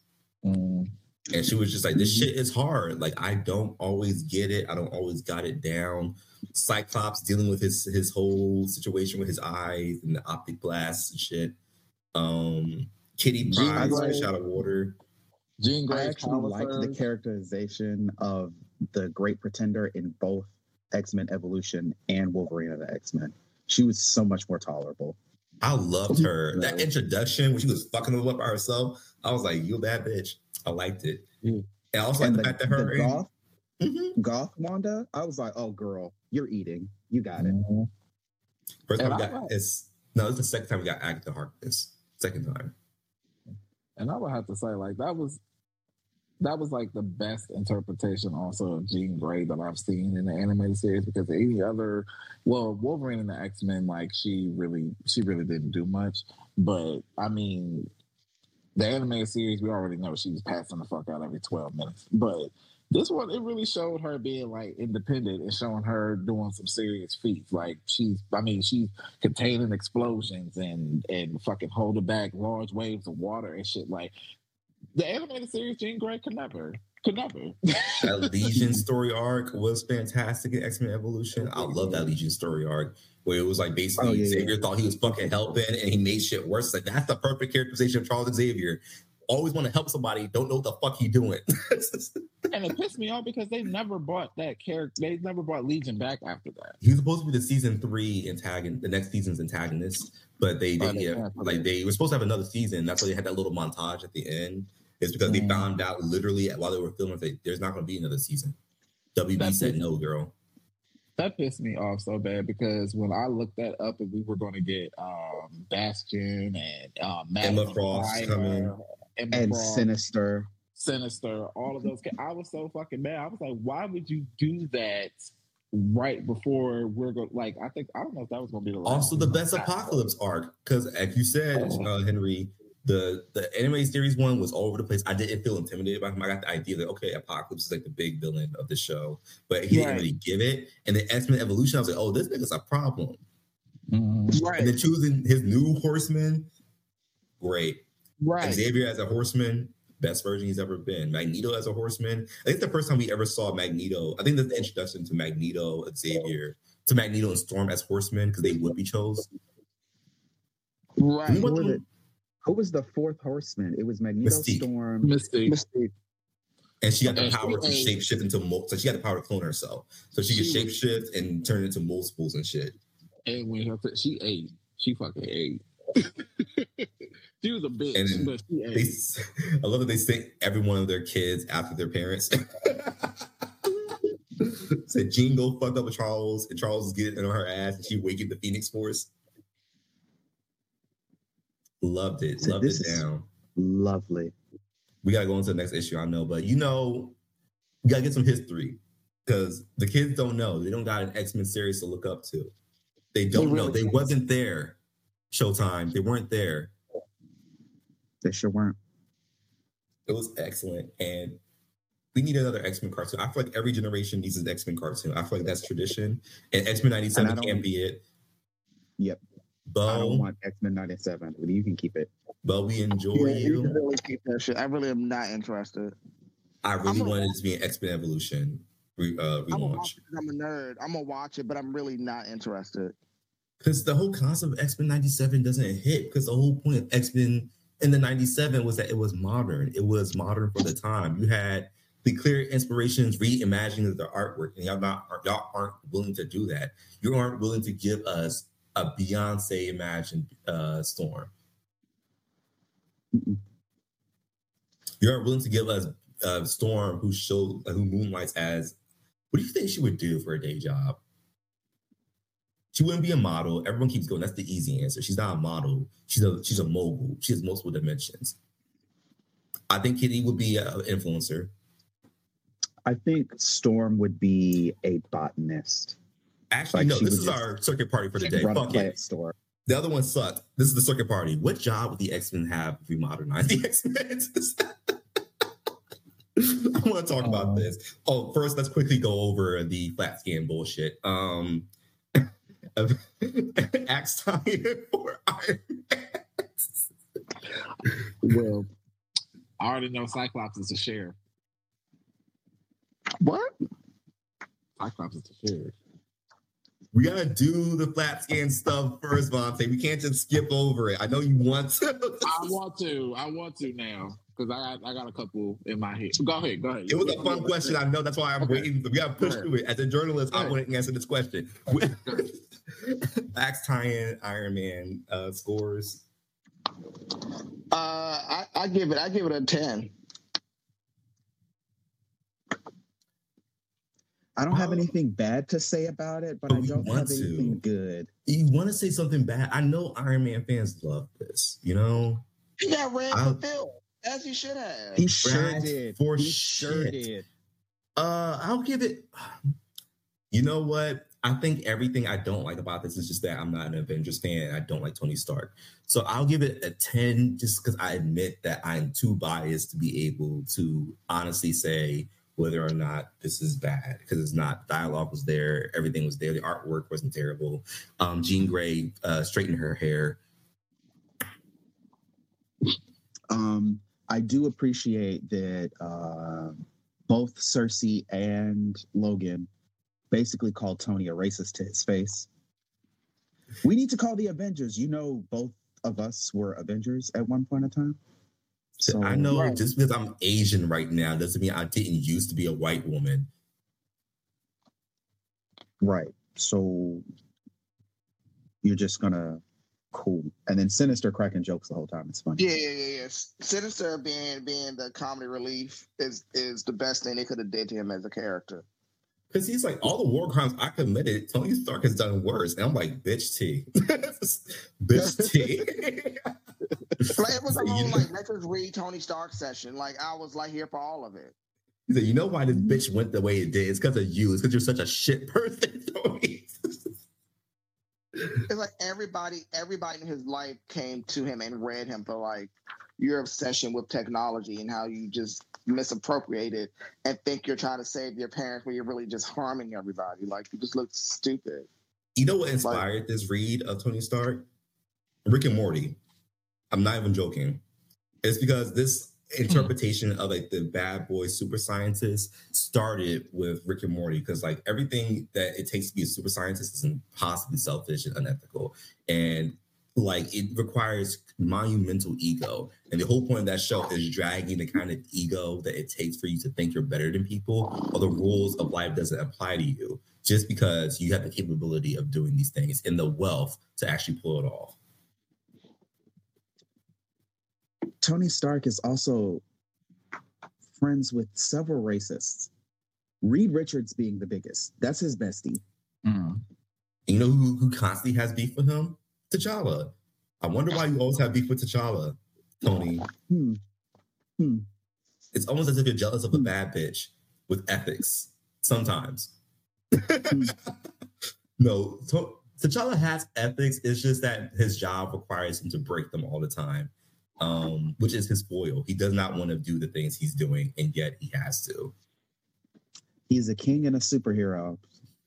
mm. And she was just like, "This shit is hard. Like I don't always get it. I don't always got it down." Cyclops dealing with his his whole situation with his eyes and the optic blasts and shit. Um, Kitty Pryde, fish out of water. Jean Grey I actually like the characterization of the Great Pretender in both X Men Evolution and Wolverine of the X Men. She was so much more tolerable. I loved her. That introduction when she was fucking them up by herself, I was like, "You a bad bitch." I liked it. Mm. And also and like the, the fact that her goth, mm-hmm. goth Wanda, I was like, "Oh, girl, you're eating. You got it." Mm-hmm. First time we got like, it's no, it's the second time we got Agatha Harkness. Second time. And I would have to say, like that was that was like the best interpretation also of Jean Grey that I've seen in the animated series because any other well Wolverine and the X-Men like she really she really didn't do much but I mean the animated series we already know she was passing the fuck out every 12 minutes but this one it really showed her being like independent and showing her doing some serious feats like she's I mean she's containing explosions and and fucking holding back large waves of water and shit like the animated series Jean Grey could never, could never. that Legion story arc was fantastic in X Men Evolution. I love that Legion story arc where it was like basically oh, yeah, Xavier yeah. thought he was fucking helping and he made shit worse. Like that's the perfect characterization of Charles Xavier. Always want to help somebody, don't know what the fuck he doing. and it pissed me off because they never brought that character. They never brought Legion back after that. He was supposed to be the season three antagonist, the next season's antagonist, but they, they yeah, like they were supposed to have another season. That's why they had that little montage at the end is because mm. they found out literally while they were filming that there's not going to be another season. WB that said no, girl. That pissed me off so bad because when I looked that up and we were going to get um, Bastion and um, Emma Frost coming Emma and Frost, Sinister, Sinister, all of those. I was so fucking mad. I was like, why would you do that? right before we're going like I think I don't know if that was gonna be the also the best apocalypse arc because as you said oh. uh, Henry the the anime series one was all over the place. I didn't feel intimidated by him. I got the idea that okay, Apocalypse is like the big villain of the show, but he right. didn't really give it. And then X Men Evolution, I was like, oh, this nigga's a problem. Mm-hmm. Right. And then choosing his new horseman, great. Right. Xavier as a horseman, best version he's ever been. Magneto as a horseman. I think the first time we ever saw Magneto, I think that's the introduction to Magneto, Xavier, to Magneto and Storm as horsemen because they would be chose. Right. Who was the fourth horseman? It was Magneto Mystique. Storm. Mystique. Mystique. And she got the power to shapeshift into mo- so she got the power to clone herself. So she, she could shapeshift and turn into multiples and shit. And when her she ate, she fucking ate. she was a bitch, and but she ate. They, I love that they say every one of their kids after their parents. Said Jean go fucked up with Charles, and Charles is getting on her ass, and she waking the Phoenix Force. Loved it. So Loved it down. Lovely. We gotta go into the next issue, I know, but you know, you gotta get some history because the kids don't know. They don't got an X Men series to look up to. They don't they really know. They wasn't there. Showtime. They weren't there. They sure weren't. It was excellent, and we need another X Men cartoon. I feel like every generation needs an X Men cartoon. I feel like that's tradition, and X Men ninety seven can't be it. Yep. Bo, I don't want X Men ninety seven. You can keep it. But we enjoy Yeah, you can you. really keep that shit. I really am not interested. I really wanted it to be an X Men Evolution re, uh, I'm gonna relaunch watch it 'cause I'm a nerd. I'm gonna watch it, but I'm really not interested. because the whole concept of X Men ninety seven doesn't hit. Because the whole point of X Men in the ninety seven was that it was modern. It was modern for the time. You had the clear inspirations, reimagining the artwork, and y'all not y'all aren't willing to do that. You aren't willing to give us a Beyonce imagined uh, storm. Mm-mm. You aren't willing to give us a storm who show who moonlights as. What do you think she would do for a day job? She wouldn't be a model. Everyone keeps going. That's the easy answer. She's not a model. She's a she's a mogul. She has multiple dimensions. I think Kitty would be an influencer. I think Storm would be a botanist. Actually, Like, no. This is just our circuit party for the day. Fuck it. store. The other one sucked. This is the circuit party. What job would the X Men have if we modernize the X Men? I want to talk about Um, this. Oh, first, let's quickly go over the flat scan bullshit. Um, Axe time for Iron Man. Well, I already know Cyclops is a sheriff. What? Cyclops is a sheriff. We gotta do the flat scan stuff first, Vontae. We can't just skip over it. I know you want to. I want to. I want to now because I got I got a couple in my head. Go ahead. Go ahead. It was a fun question. I know. That's why I'm Okay. waiting. We gotta push Go through it. As a journalist, Go I ahead. want to answer this question. Axe tie-in Iron Man uh, scores. Uh, I, I give it. I give it a ten. I don't have anything bad to say about it, but But I don't want have to. anything good. You want to say something bad? I know Iron Man fans love this. You know, He got red I'll- for Phil, as he should have. He sure Brad, did. for he sure shit. did. uh, I'll give it. You know what? I think everything I don't like about this is just that I'm not an Avengers fan. I don't like Tony Stark, so I'll give it a ten, just because I admit that I'm too biased to be able to honestly say whether or not this is bad because it's not. Dialogue was there, everything was there. The artwork wasn't terrible. Um, Jean Grey uh, straightened her hair. Um, I do appreciate that uh, both Cersei and Logan basically called Tony a racist to his face. We need to call the Avengers. You know, both of us were Avengers at one point in time. So I know Right. just because I'm Asian right now doesn't mean I didn't used to be a white woman. Right. So you're just gonna cool. And then Sinister cracking jokes the whole time. It's funny. Yeah, yeah, yeah, yeah. Sinister being being the comedy relief is is the best thing they could have did to him as a character. Because he's like, all the war crimes I committed, Tony Stark has done worse. And I'm like, bitch T. bitch T. Like it was a whole like let's just read Tony Stark session. Like I was like here for all of it. He said, you know why this bitch went the way it did? It's because of you. It's because you're such a shit person, Tony. It's like everybody everybody in his life came to him and read him for like your obsession with technology and how you just misappropriate it and think you're trying to save your parents when you're really just harming everybody. Like you just look stupid. you know what inspired this read of Tony Stark? Rick and Morty. I'm not even joking. It's because this interpretation of like the bad boy super scientist started with Rick and Morty because like everything that it takes to be a super scientist is impossibly selfish and unethical. And like it requires monumental ego. And the whole point of that show is dragging the kind of ego that it takes for you to think you're better than people or the rules of life doesn't apply to you just because you have the capability of doing these things and the wealth to actually pull it off. Tony Stark is also friends with several racists. Reed Richards being the biggest. That's his bestie. And you know who, who constantly has beef with him? T'Challa. I wonder why you always have beef with T'Challa, Tony. Hmm. Hmm. It's almost as if you're jealous of a bad bitch with ethics sometimes. no, to- T'Challa has ethics. It's just that his job requires him to break them all the time. Um, which is his foil. He does not want to do the things he's doing, and yet he has to. He's a king and a superhero.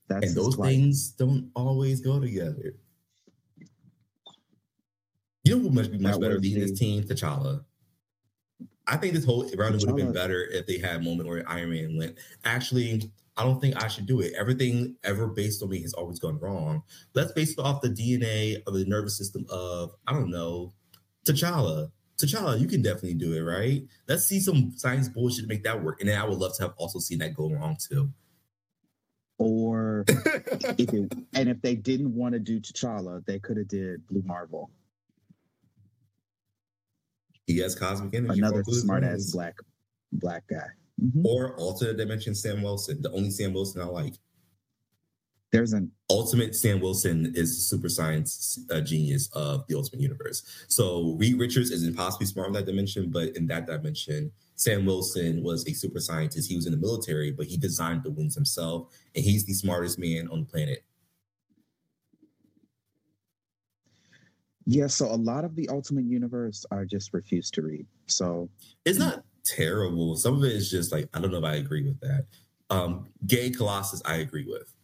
That's and those things don't always go together. You know who must be much That better leading this team? T'Challa. I think this whole round would have been better if they had a moment where Iron Man went. Actually, I don't think I should do it. Everything ever based on me has always gone wrong. Let's base it off the DNA of the nervous system of, I don't know, T'Challa. T'Challa, you can definitely do it, right? Let's see some science bullshit to make that work. And then I would love to have also seen that go wrong too. Or if it, and if they didn't want to do T'Challa, they could have did Blue Marvel, he has cosmic energy. another for smart ass black black guy. Mhm. Or alternate dimension Sam Wilson, the only Sam Wilson I like. There's an Ultimate Sam Wilson is a super science uh, genius of the Ultimate Universe. So Reed Richards is impossibly smart in that dimension, but in that dimension, Sam Wilson was a super scientist. He was in the military, but he designed the wings himself, and he's the smartest man on the planet. yeah. So a lot of the Ultimate Universe I just refuse to read. So It's not terrible. Some of it is just like I don't know if I agree with that. Um, gay Colossus, I agree with.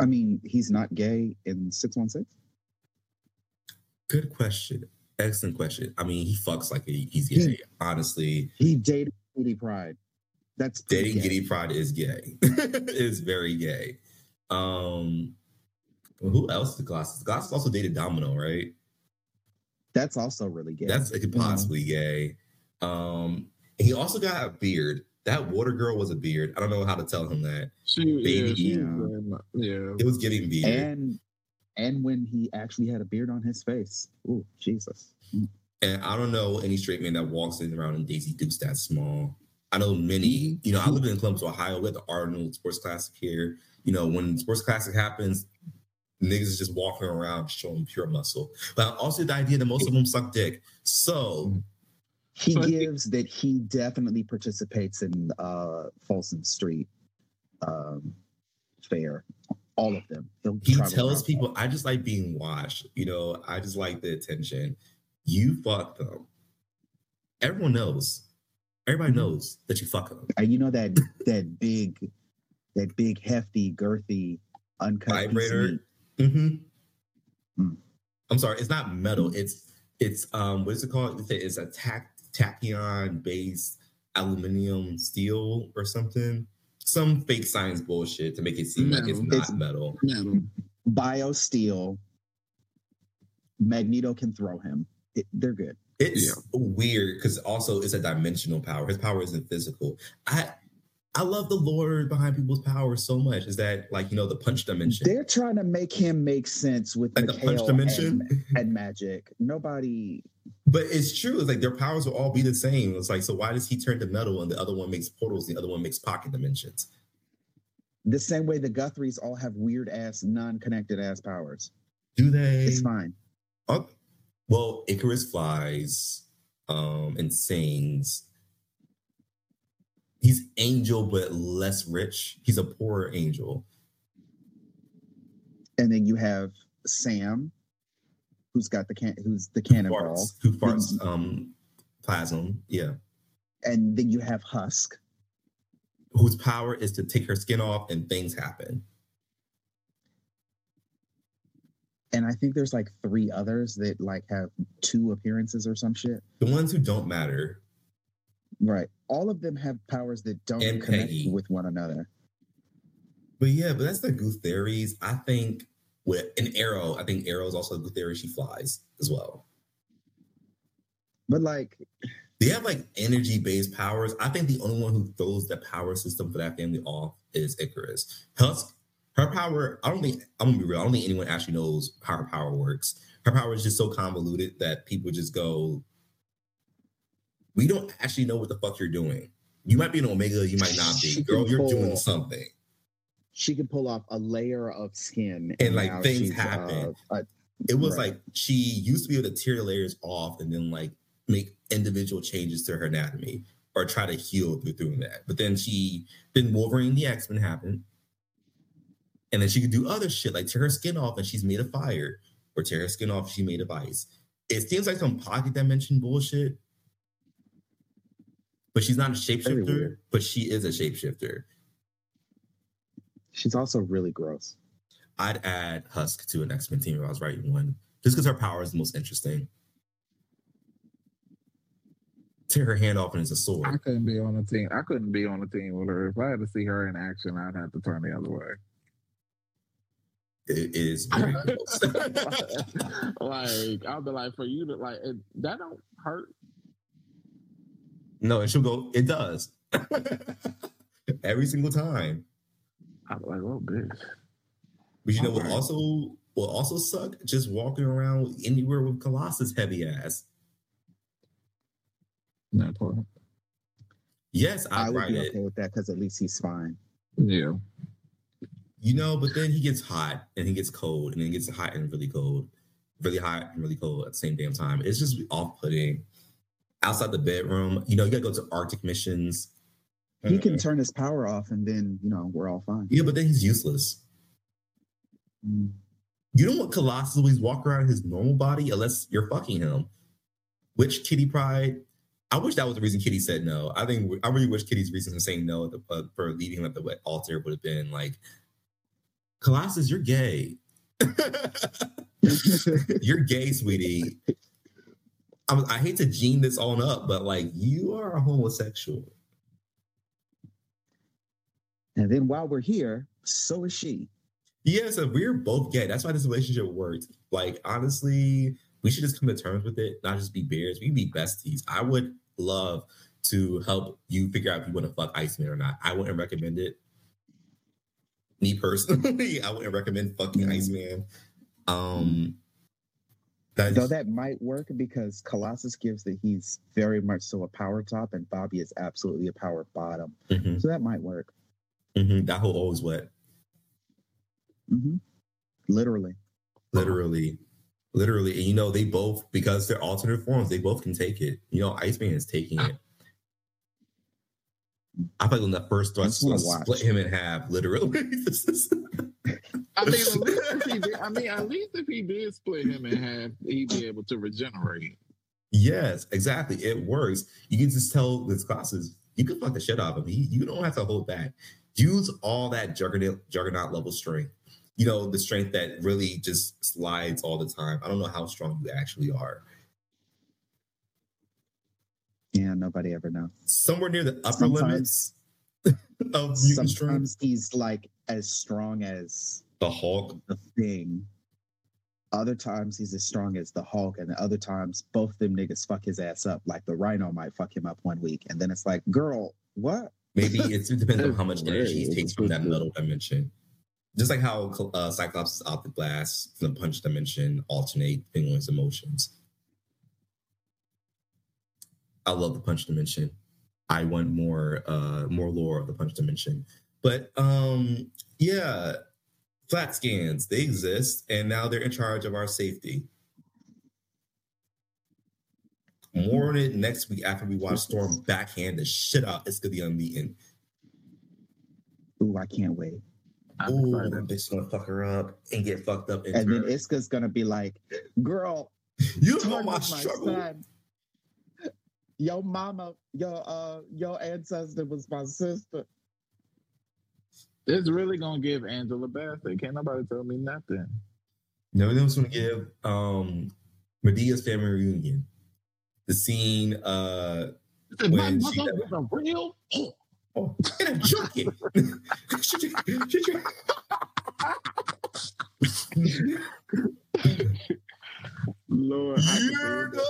I mean, he's not gay in six one six. Good question. Excellent question. I mean, he fucks like he- he's He- gay. Honestly, He dated Kitty Pryde. That's dating gay. Kitty Pryde is gay. it's very gay. Um, who else is the Colossus? Colossus also dated Domino, right? That's also really gay. That's like, possibly gay. Um, he also got a beard. That water girl was a beard. I don't know how to tell him that. She, Baby. yeah, she Yeah. was very much- yeah. It was giving beard. and and when he actually had a beard on his face. Ooh, Jesus. And I don't know any straight man that walks in around in Daisy Dukes that small. I know many, you know, I live in Columbus, Ohio. We have the Arnold Sports Classic here. You know, when Sports Classic happens, niggas is just walking around showing pure muscle. But also the idea that most of them suck dick. So He So I think- gives that he definitely participates in uh Folsom Street um fair. All of them. He'll he tells around. people, I just like being watched. You know, I just like the attention. You fuck them. Everyone knows. Everybody Mhm. knows that you fuck them. And you know that that big, that big hefty, girthy, uncut piece of Vibrator. meat. Mm-hmm. Mm. I'm sorry, it's not metal. It's it's um what is it called? It's a, it's a tac, tachyon based aluminum steel or something. Some fake science bullshit to make it seem like it's not It's- metal. Metal. Biosteel. Magneto can throw him. It, they're good. It's Yeah. weird because also it's a dimensional power. His power isn't physical. I I love the lore behind people's power so much. Is that like you know the punch dimension, They're trying to make him make sense with like the punch dimension? and, and magic. Nobody. But it's true. It's like their powers will all be the same. It's like, so why does he turn to metal and the other one makes portals, the other one makes pocket dimensions? The same way the Guthries all have weird ass, non-connected ass powers. Do they? It's fine. Oh, well, Icarus flies um and sings. He's angel, but less rich. He's a poorer angel. And then you have Sam, who's got the can, who's the Who cannonball, farts, who farts um plasm, yeah. and then you have Husk. Whose power is to take her skin off and things happen. And I think there's like three others that like have two appearances or some shit. The ones who don't matter. Right. All of them have powers that don't And connect Peggy. with one another. But yeah, but that's the Guthries. I think with an Aero, I think Aero is also a Guthrie. She flies as well. But like, They have like energy based powers. I think the only one who throws the power system for that family off is Icarus. Husk, her power, I don't think, I'm gonna be real, I don't think anyone actually knows how her power works. Her power is just so convoluted that people just go, we don't actually know what the fuck you're doing. You might be an Omega, you might not be. Girl, you're doing something. She can pull off a layer of skin, And, like, now things happen. uh, a- It was Right. like she used to be able to tear layers off and then like make individual changes to her anatomy or try to heal through doing that. But then she then Wolverine the X Men happened. And then she could do other shit like tear her skin off and she's made of fire, or tear her skin off, she made of ice. it seems like some pocket dimension bullshit. But she's not a shapeshifter, but she is a shapeshifter. She's also really gross. I'd add Husk to an X-Men team if I was writing one. Just because her power is the most interesting. Tear her hand off and it's a sword. I couldn't be on a team. I couldn't be on a team with her. If I had to see her in action, I'd have to turn the other way. It, it is very gross. like I'll be like, for you to like it, that don't hurt. no, and she'll go, it does. Every single time. I'm like, oh, bitch. But you know what Alright. also will also suck? Just walking around anywhere with Colossus heavy ass. That part. Yes, I I'd would write be it. okay with that because at least he's fine. Yeah. You know, but then he gets hot and he gets cold and then he gets hot and really cold, really hot and really cold at the same damn time. It's just off putting. Outside the bedroom, you know, you gotta go to Arctic missions. He can turn his power off, and then you know we're all fine. Yeah, but then he's useless. Mm. You don't want Colossus always walk around in his normal body unless you're fucking him. Which Kitty Pryde? I wish that was the reason Kitty said no. I think I really wish Kitty's reason for saying no at the, uh, for leaving him at the altar would have been like, Colossus, you're gay. you're gay, sweetie. I, I hate to gene this on up, but like you are a homosexual. And then while we're here, so is she. Yeah, so we're both gay. That's why this relationship worked. Like, honestly, we should just come to terms with it, not just be bears. We can be besties. I would love to help you figure out if you want to fuck Iceman or not. I wouldn't recommend it. Me personally, I wouldn't recommend fucking. Iceman. Um, that Though that might work because Colossus gives that he's very much so a power top, and Bobby is absolutely a power bottom. Mhm, So that might work. Mhm. that whole always wet. hmm Literally. Literally, literally, and you know they both because they're alternate forms. They both can take it. You know, Iceman is taking it. I feel like when that first I thrust wanna split watch. him in half, literally. I mean, at least if he did, I mean, at least if he did split him in half, he'd be able to regenerate. yes, exactly. It works. You can just tell this classes you can fuck the shit out of him. He, you don't have to hold back. Use all that juggernaut juggernaut level strength. You know, the strength that really just slides all the time. I don't know how strong you actually are. Yeah, nobody ever knows. Somewhere near the upper Sometimes- limits of mutant strength. Sometimes he's like as strong as The Hulk. the thing. Other times he's as strong as the Hulk, and other times both them niggas fuck his ass up. Like the Rhino might fuck him up one week, and then it's like, girl, what? Maybe it's, it depends on how much energy he takes from that metal dimension. Just like how uh, Cyclops is out the glass from the punch dimension alternate depending on his emotions. I love the punch dimension. I want more uh more lore of the punch dimension. But um yeah, flat scans, they exist and now they're in charge of our safety. More on it next week after we watch Storm backhand the shit out. It's gonna be unbeaten. Ooh, I can't wait. I'm Ooh, that bitch gonna fuck her up and get fucked up. In And then turn. Isca's gonna be like, girl, you don't know my with my struggle. son. Your mama, your uh, your ancestor was my sister. It's really gonna give Angela Bassett. Can't nobody tell me nothing. No one gonna give um Madea's family reunion. The scene uh My When she- mother was a real. oh, in a junket. Lord, You're gonna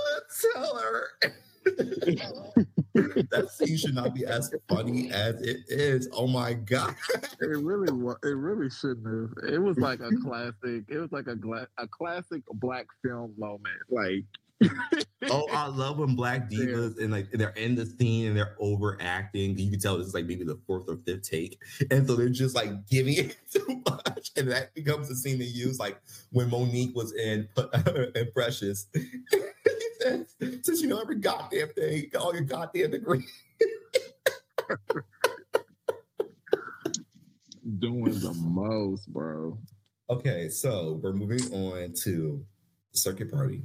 tell her. that scene should not be as funny as it is. Oh my god. it really was. It really shouldn't have. It was like a classic. It was like a gla- a classic black film moment. Like Oh, I love when black Yeah. divas and like they're in the scene and they're overacting. You can tell this is like maybe the fourth or fifth take, and so they're just like giving it too much, and that becomes the scene they use. Like when Mo'Nique was in in Precious, he said, "Since you know every goddamn thing, all your goddamn degree." doing the most, bro. Okay, so we're moving on to the circuit party.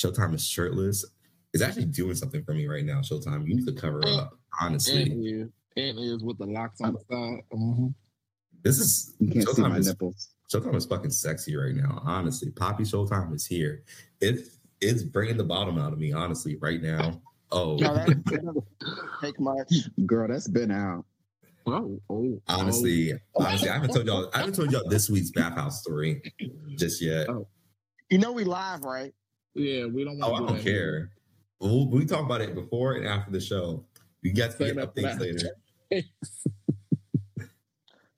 Showtime is shirtless is actually doing something for me right now. Showtime, you need to cover up. Honestly, It is. It is with the locks on the side. Mhm. this is You can't Showtime is nipples. Showtime is fucking sexy right now. Honestly, Poppy Showtime is here. It's it's bringing the bottom out of me. Honestly, right now. Oh, No, that, that doesn't take much. Girl, that's been out. Oh, oh, honestly, honestly, I haven't told y'all. I haven't told y'all this week's bathhouse story just yet. Oh. You know we live, right? Yeah, we don't. Oh, wanna I do don't that care. We'll, we talk about it before and after the show. You guys to get that updates later.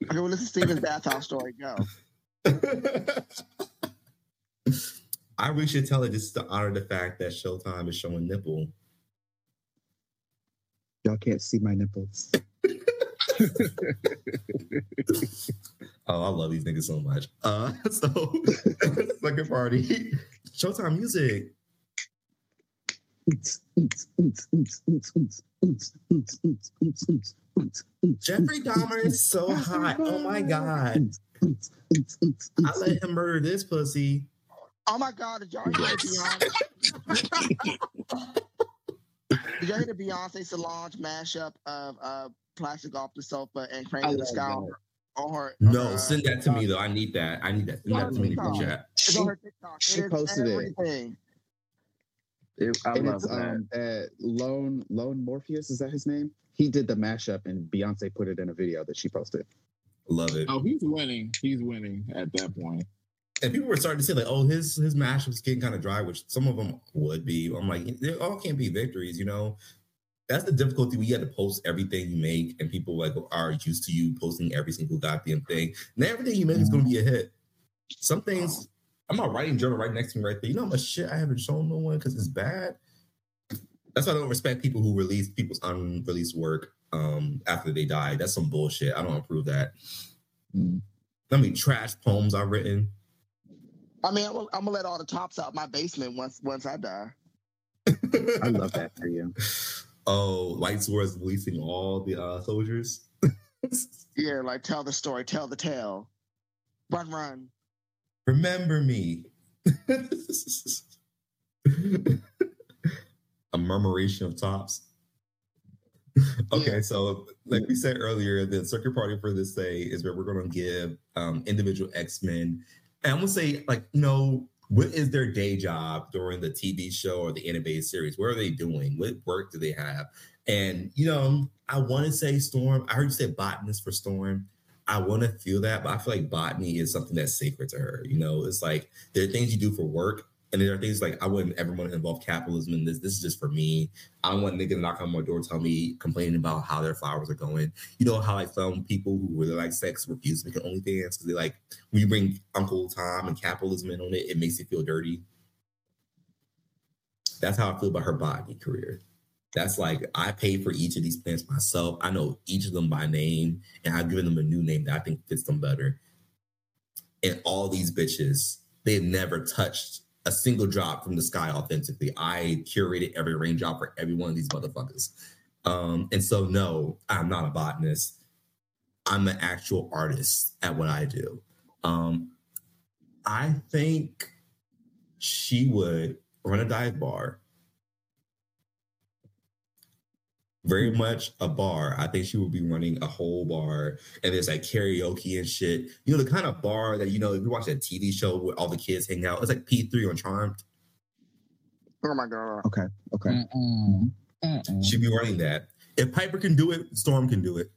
Okay, well, listen to Steven's bathhouse story. Go. I really should tell it just to honor the fact that Showtime is showing nipple. Y'all can't see my nipples. Oh, I love these niggas so much. Uh, so second party, Showtime music. Jeffrey Dahmer is so hot. Oh my god, I let him murder this pussy. Oh my God, did y'all hear Beyonce? did y'all hear the Beyonce Solange mashup of uh, Plastic Off the Sofa and I Crazy the love Sky? that. On her, No, uh, send that to me though. I need that. I need that. Send that to me in the group chat. It's on her TikTok. She posted it. everything. It, I and love that. um that Lone Lone Morpheus, is that his name? He did the mashup and Beyonce put it in a video that she posted. Love it. Oh, he's winning. He's winning at that point. And people were starting to say like, "Oh, his his mashup's getting kind of dry," which some of them would be. I'm like, they all can't be victories, you know. That's the difficulty. We had to post everything you make, and people like are used to you posting every single goddamn thing. And everything you make is going to be a hit. Some things, I'm not writing journal right next to me right there. You know how much shit I haven't shown no one because it's bad. That's why I don't respect people who release people's unreleased work um, after they die. That's some bullshit. I don't approve that. How many trash poems I've written? I mean, I'm, I'm gonna let all the tops out my basement once once I die. I love that for you. Oh, White Swords releasing all the uh, soldiers. Yeah, like tell the story, tell the tale, run, run. Remember me. A murmuration of tops. Okay, Yeah. so like we said earlier, the circuit party for this day is where we're going to give um, individual X Men, and I'm going to say like you know what is their day job during the TV show or the animated series? What are they doing? What work do they have? And you know, I want to say Storm. I heard you say botanist for Storm. I want to feel that, but I feel like botany is something that's sacred to her. You know, it's like there are things you do for work, and there are things like I wouldn't ever want to involve capitalism in this. This is just for me. I don't want niggas to knock on my door, tell me complaining about how their flowers are going. You know how like some people who really like sex refuse to make an OnlyFans because they like when you bring Uncle Tom and capitalism in on it, it makes you feel dirty. That's how I feel about her botany career. That's like I paid for each of these plants myself. I know each of them by name, and I've given them a new name that I think fits them better. And all these bitches, they've never touched a single drop from the sky authentically. I curated every raindrop for every one of these motherfuckers. Um, and so no, I'm not a botanist. I'm an actual artist at what I do. Um, I think she would run a dive bar. Very much a bar. I think she would be running a whole bar, and there's like karaoke and shit. You know, the kind of bar that you know, if you watch that TV show where all the kids hang out, it's like P3 on Charmed. Oh my god. Okay. Okay. Mm-mm. Mm-mm. She'd be running that. If Piper can do it, Storm can do it.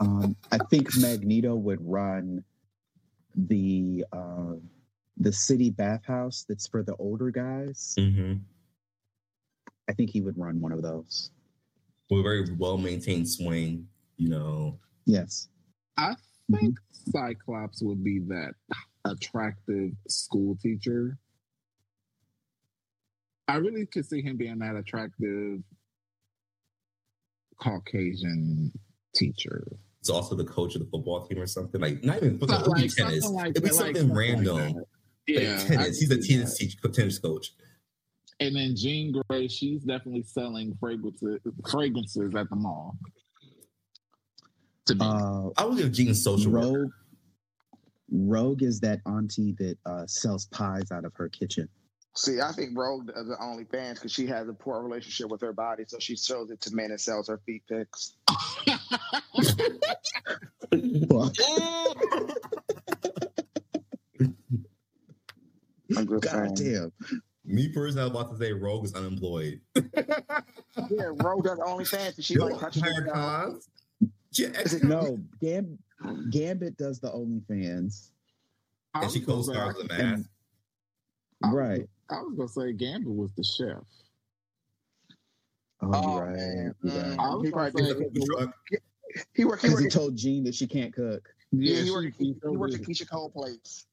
Um, I think Magneto would run the uh, the city bathhouse that's for the older guys. Mhm. I think he would run one of those. With a very well maintained swing, you know. Yes. I think Cyclops would be that attractive school teacher. I really could see him being that attractive Caucasian teacher. It's also the coach of the football team or something. Like not even football, Something it'd be like- tennis. like it'd be like something something like random. that. Like Yeah, tennis. He's a tennis that. teach, tennis coach. And then Jean Grey, she's definitely selling fragrances, fragrances at the mall. To me. Uh, I would give Jean social worker. Rogue Rogue is that auntie that uh, sells pies out of her kitchen. See, I think Rogue does the OnlyFans because she has a poor relationship with her body, so she shows it to men and sells her feet pics. I'm just God saying. damn. Me personally, I was about to say Rogue is unemployed. Yeah, Rogue does OnlyFans and she Yo, like touches hire her cons. Yeah, No, Gam- Gambit does the OnlyFans. I and she was co-stars the mask. And- I was- Right. I was gonna say Gambit was the chef. Oh, Oh, right. man. You're right. I was He gonna probably say, did The truck. He worked. He Because he worked. told Jean that she can't cook. Yeah, he she- worked. she He, so worked at. Keyshia Cole plates.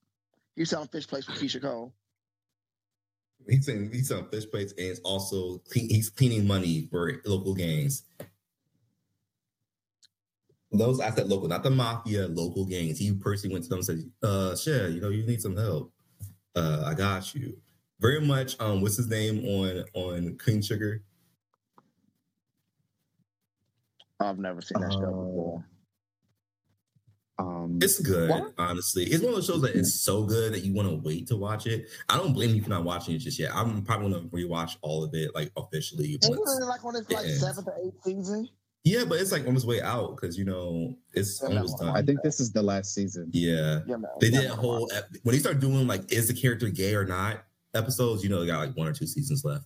He was selling fish plates for Keyshia Cole. He's saying he's selling fish plates and it's also clean, he's cleaning money for local gangs. Those I said local, not the mafia, local gangs. He personally went to them and said, uh shit, you know, you need some help. Uh, I got you. Very much um what's his name on on Queen Sugar? I've never seen that show Oh. before. Um, It's good, What? honestly. It's one of those shows that is so good that you want to wait to watch it. I don't blame you for not watching it just yet. I'm probably gonna rewatch all of it like officially. Isn't once. it like on its like Yeah. seventh or eighth season? Yeah, but it's like on its way out because you know it's Yeah, almost no, done. I think this is the last season. yeah, Yeah, man. they did a whole ep- when they start doing like is the character gay or not episodes. You know, they got like one or two seasons left.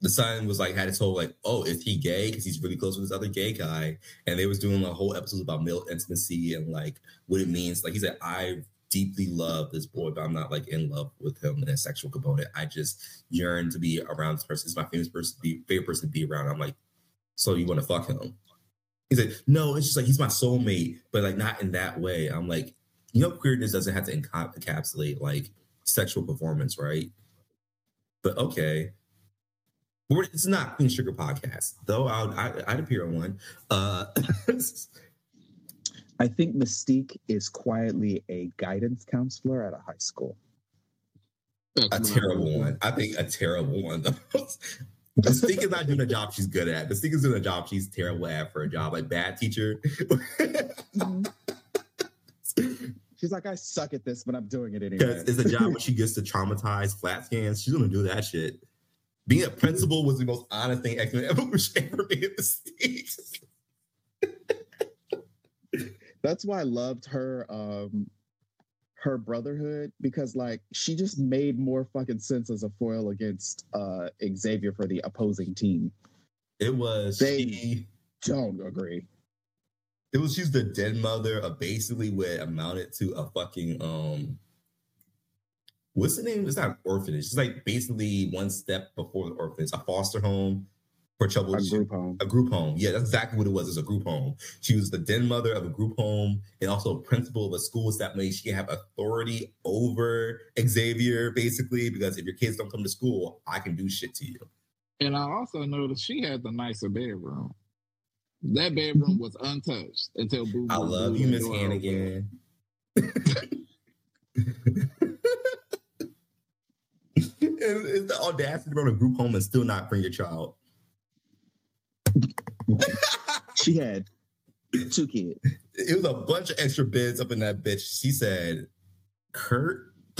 The son was like had his whole like, oh, is he gay? Because he's really close with this other gay guy, and they was doing a whole episode about male intimacy and like what it means. Like he said, I deeply love this boy, but I'm not like in love with him in a sexual component. I just yearn to be around this person. It's my favorite person to be favorite person to be around. I'm like, so you want to fuck him? He's like, no, it's just like he's my soulmate, but like not in that way. I'm like, you know, queerness doesn't have to encapsulate like sexual performance, right? But okay. We're, it's not Queen Sugar podcast, though. I'll, I, I'd appear on one. Uh, I think Mystique is quietly a guidance counselor at a high school. a terrible one. I think a terrible one. Mystique is not doing a job she's good at. Mystique is doing a job she's terrible at for a job like bad teacher. She's like, I suck at this, but I'm doing it anyway. It's a job where she gets to traumatize flat scans. She's gonna do that shit. Being a principal was the most honest thing X Men ever ever made the mistakes. That's why I loved her um her brotherhood because like she just made more fucking sense as a foil against uh Xavier for the opposing team. It was They- she. Don't agree. It was she's the dead mother of basically what amounted to a fucking um. What's the name? It's not an orphanage. It's like basically one step before the orphanage, a foster home for troubled A children. group home. A group home. Yeah, that's exactly what it was. It's a group home. She was the den mother of a group home and also a principal of a school. So that way she can have authority over Xavier, basically, because if your kids don't come to school, I can do shit to you. And I also noticed she had the nicer bedroom. That bedroom was untouched until Boo. I love blew you, Miss door open. Hannigan. and it's the audacity to run a group home and still not bring your child. She had two kids. It was a bunch of extra beds up in that bitch. She said, Kurt?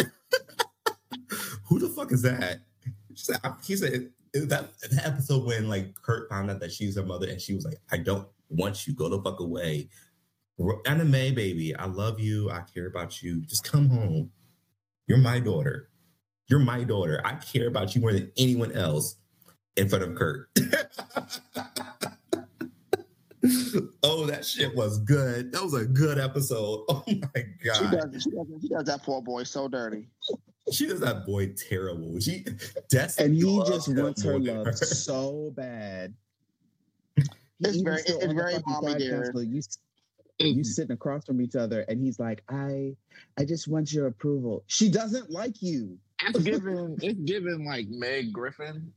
Who the fuck is that? She said, he said, that, that episode when like Kurt found out that she's her mother and she was like, I don't want you. Go the fuck away. Anime, baby. I love you. I care about you. Just come home. You're my daughter. You're my daughter. I care about you more than anyone else in front of Kurt. oh, that shit was good. That was a good episode. Oh my She god. does, she, does, she does that poor boy so dirty. She does that boy terrible. She Destiny And he just wants her boy. love so bad. He It's even very- it's very mommy side dear. You you sitting across from each other, and he's like, "I, I just want your approval." She doesn't like you. It's given it's given like Meg Griffin,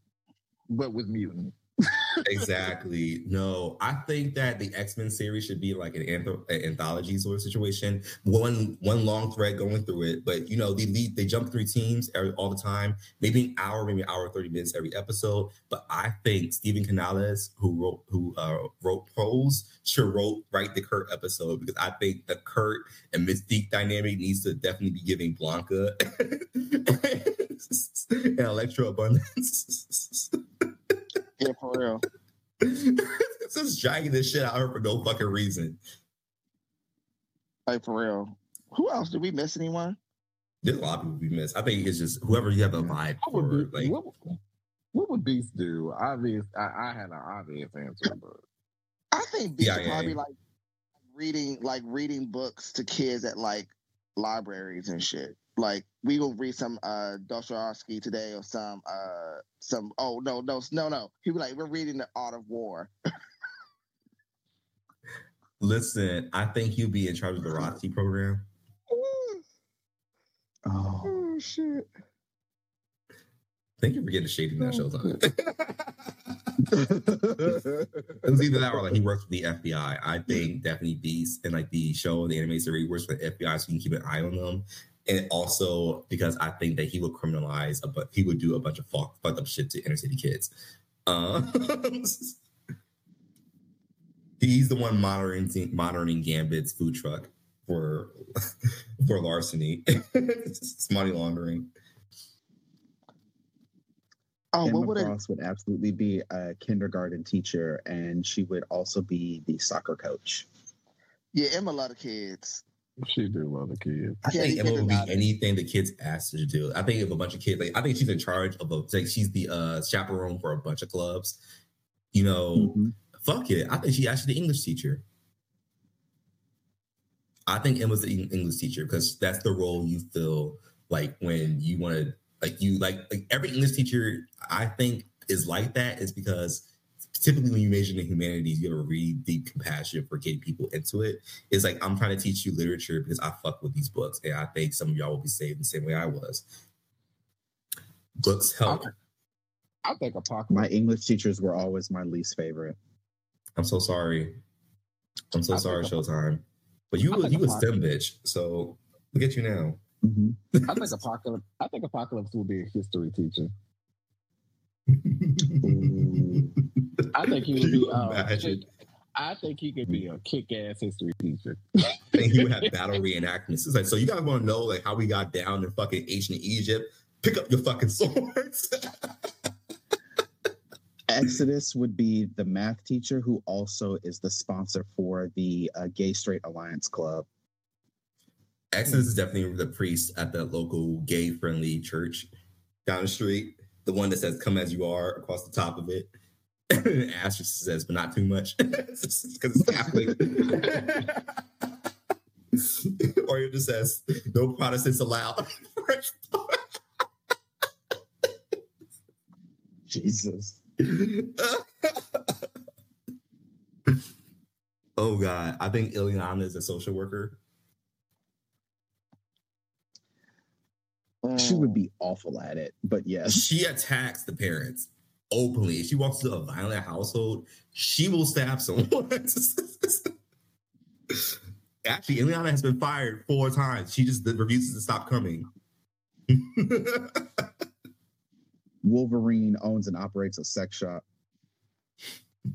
but with mutant. Exactly. No, I think that the X Men series should be like an, antho- an anthology sort of situation. One one long thread going through it, but you know, they lead they jump through teams every, all the time. Maybe an hour, maybe an hour thirty minutes every episode. But I think Steven Canals, who wrote who uh, wrote Pose, should wrote write the Kurt episode because I think the Kurt and Mystique dynamic needs to definitely be giving Blanca and Elektra Abundance. Yeah, for real. just dragging this shit out of her for no fucking reason. Like for real. Who else? Did we miss anyone? There's a lot of people we miss. I think it's just whoever you have a vibe What for. would, Be- Like, what, what would Beast do? Obvious. I, I had an obvious answer, but I think Beast Yeah, would yeah, probably yeah. like reading like reading books to kids at like libraries and shit. Like we will read some uh Dostoevsky today or some uh some oh no no no no. He was like we're reading the Art of War. listen, I think you'll be in charge of the Roxy program. Oh, Oh shit. Thank you for getting shading that show's on. It was either that or like he works with the FBI. I think Daphne Beast and like the show, the anime series works for the FBI, so you can keep an eye on them. And also because I think that he would criminalize, a but he would do a bunch of fuck, fucked up shit to inner city kids. Uh, he's the one monitoring monitoring Gambit's food truck for for larceny, it's money laundering. Oh, Emma what would it? Frost would absolutely be a kindergarten teacher, and she would also be the soccer coach. Yeah, Emma a lot of kids. She do love the kids. I think you Emma would be it. anything the kids asked her to do. I think if a bunch of kids, like I think she's in charge of a, like she's the uh chaperone for a bunch of clubs. You know, Mhm. fuck it. I think she actually the English teacher. I think Emma's the English teacher because that's the role you feel like when you want to, like you like like every English teacher. I think is like that is because typically when you major in humanities, you have a really deep compassion for getting people into it. It's like I'm trying to teach you literature because I fuck with these books, and I think some of y'all will be saved the same way I was. Books help. I think Apocalypse. My English teachers were always my least favorite. I'm so sorry. I'm so I sorry, think- Showtime. But you I was you was Apocalypse- STEM bitch, so look at you now. Mhm. I think Apocalypse. I think Apocalypse will be a history teacher. I think he would be. you Uh. I think he could be a kick-ass history teacher. and he would have battle reenactments. It's like, so you guys want to know like how we got down in fucking ancient Egypt? Pick up your fucking swords. Exodus would be the math teacher who also is the sponsor for the uh, Gay Straight Alliance Club. Exodus is definitely the priest at the local gay friendly church down the street. The one that says "Come as you are" across the top of it. And Asterisk says, "But not too much," because it's Catholic. or it just says, "No Protestants allowed." Jesus. oh God, I think Illyana is a social worker. She would be awful at it, but yes. She attacks the parents openly. If she walks into a violent household, she will stab someone. Actually, Illyana has been fired four times. She just refuses to stop coming. Wolverine owns and operates a sex shop.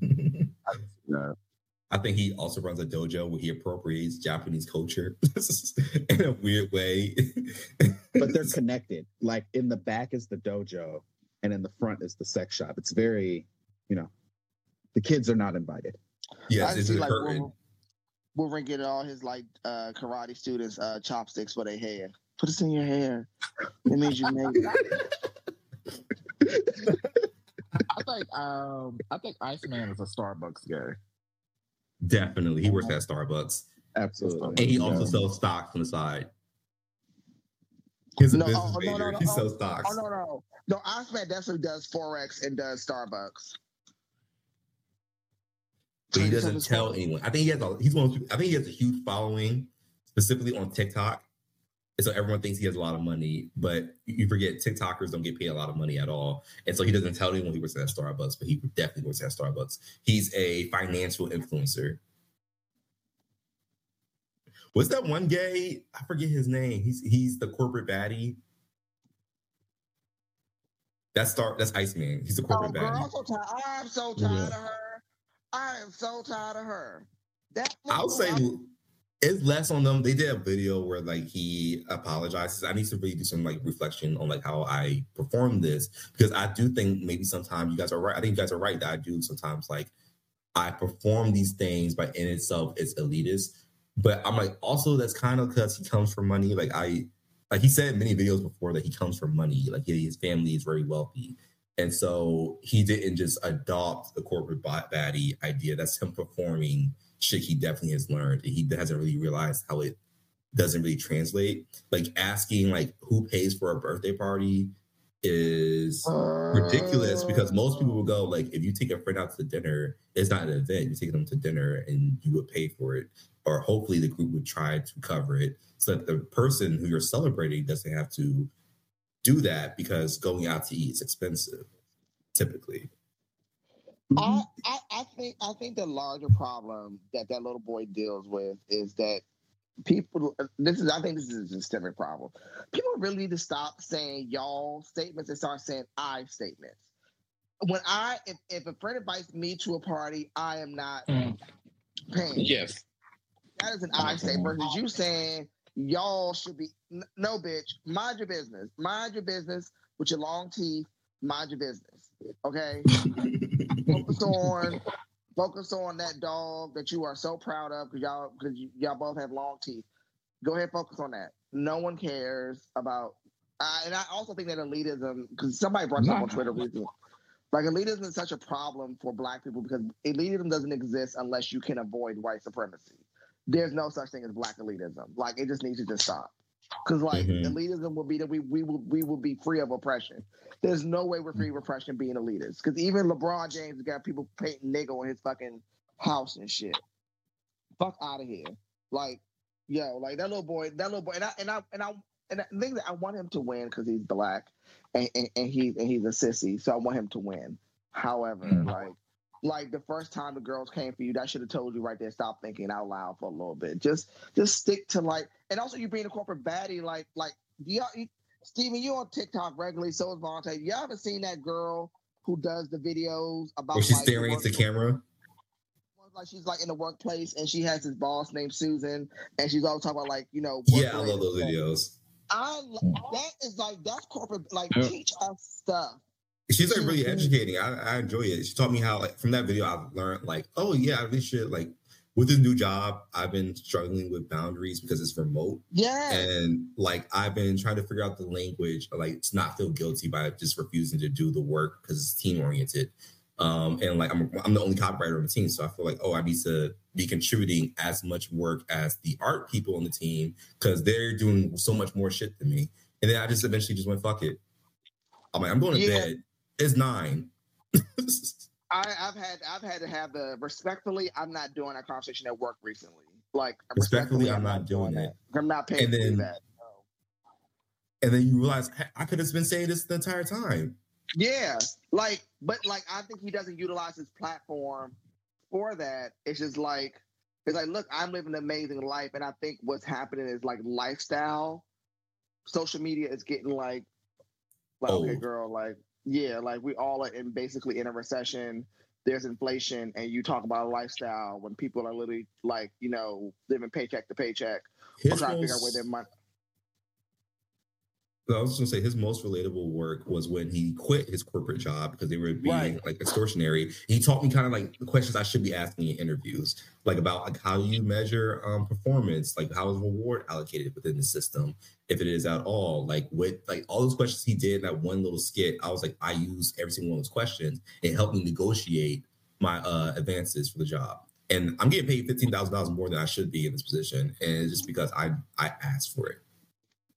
Yeah. I think he also runs a dojo where he appropriates Japanese culture in a weird way. But they're connected. Like in the back is the dojo, and in the front is the sex shop. It's very, you know, the kids are not invited. yes, I it's see a like curtain. Wolverine, Wolverine getting all his like uh karate students uh chopsticks for their hair. Put this in your hair. It means you made it. I think. Um. I think Iceman is a Starbucks guy. Definitely, he works at Starbucks, Absolutely. and he also Yeah. sells stocks on the side. He's a No, business oh, no, no, major. no, he oh, sells stocks. Oh no no no! Iceman definitely does forex and does Starbucks. but he doesn't tell anyone. I think he has a he's one. Of, I think he has a huge following, specifically on TikTok. And so everyone thinks he has a lot of money, but you forget TikTokers don't get paid a lot of money at all. And so he doesn't tell anyone he works at Starbucks, but he definitely works at Starbucks. He's a financial influencer. What's that one gay? I forget his name. He's he's the corporate baddie. That's Star. That's Iceman. He's Oh, corporate girl. I'm so tired. I'm so tired of her. I am so tired of her. That I'll say I- it's less on them. They did a video where like he apologizes. I need to really do some like reflection on like how I perform this because I do think maybe sometimes you guys are right. I think you guys are right that I do sometimes like I perform these things, but in itself it's elitist. But I'm like also that's kind of because he comes from money. Like I like he said in many videos before that he comes from money. Like his family is very wealthy. And so he didn't just adopt the corporate baddie idea. That's him performing shit he definitely has learned. And he hasn't really realized how it doesn't really translate. Like asking like who pays for a birthday party is ridiculous mm. because most people will go like if you take a friend out to dinner, it's not an event. You take them to dinner and you would pay for it, or hopefully the group would try to cover it so that the person who you're celebrating doesn't have to do that because going out to eat is expensive, typically. Mm-hmm. I, I, I think I think the larger problem that that little boy deals with is that people. This is I think this is a systemic problem. People really need to stop saying y'all statements and start saying I statements. When I if, if a friend invites me to a party, I am not Mm. paying. Yes. That is an I statement versus you saying y'all should be n- no bitch. Mind your business. Mind your business with your long teeth. Mind your business. Okay focus on focus on that dog that you are so proud of because y'all because y'all both have long teeth. Go ahead, focus on that. No one cares about. Uh, and I also think that elitism because somebody brought this up on Twitter recently. Like elitism is such a problem for Black people because elitism doesn't exist unless you can avoid white supremacy. There's no such thing as Black elitism. Like it just needs to just stop. Because like Mhm. elitism will be that we we will we will be free of oppression. There's no way we're free of oppression being elitist. Because even LeBron James got people painting nigga on his fucking house and shit. Fuck out of here. Like, yo, like that little boy, that little boy, and I and I and I and the thing that I want him to win because he's black and, and, and he and he's a sissy, so I want him to win. However, Mm. like like the first time the girls came for you, that should have told you right there, stop thinking out loud for a little bit. Just just stick to like and also you being a corporate baddie, like like do y'all you, Steven, you on TikTok regularly, so is Vontae. Y'all haven't seen that girl who does the videos about Or she's like, staring into the camera. like she's like in the workplace and she has this boss named Susan and she's always talking about like you know Yeah, I love those videos. I that is like that's corporate like Yeah. teach us stuff. She's like really Mhm. educating. I, I enjoy it. She taught me how, like, from that video, I've learned, like, oh yeah, I really should like with this new job. I've been struggling with boundaries because it's remote, Yeah. and like I've been trying to figure out the language, like to not feel guilty by just refusing to do the work because it's team oriented. Um, and like I'm, I'm the only copywriter on the team, so I feel like, oh, I need to be contributing as much work as the art people on the team because they're doing so much more shit than me. And then I just eventually just went, fuck it. I'm like, I'm going to Yeah. bed. It's nine. I, I've had I've had to have the respectfully. I'm not doing that conversation at work recently. Like Respectfully, I'm not doing that. I'm not paying And then- that. No. and then you realize I could have been saying this the entire time. Yeah, like, but like, I think he doesn't utilize his platform for that. It's just like, it's like, look, I'm living an amazing life, and I think what's happening is like lifestyle. Social media is getting like, like, okay, girl, like, yeah, like we all are in basically in a recession. There's inflation, and you talk about a lifestyle when people are literally like, you know, living paycheck to paycheck, trying to figure out where their money. I was just gonna say his most relatable work was when he quit his corporate job because they were being Right. like extortionary. He taught me kind of like the questions I should be asking in interviews, like about like how do you measure um, performance, like how is reward allocated within the system, if it is at all, like what like all those questions he did in that one little skit. I was like, I use every single one of those questions. It helped me negotiate my uh, advances for the job. And I'm getting paid fifteen thousand dollars more than I should be in this position, and it's just because I I asked for it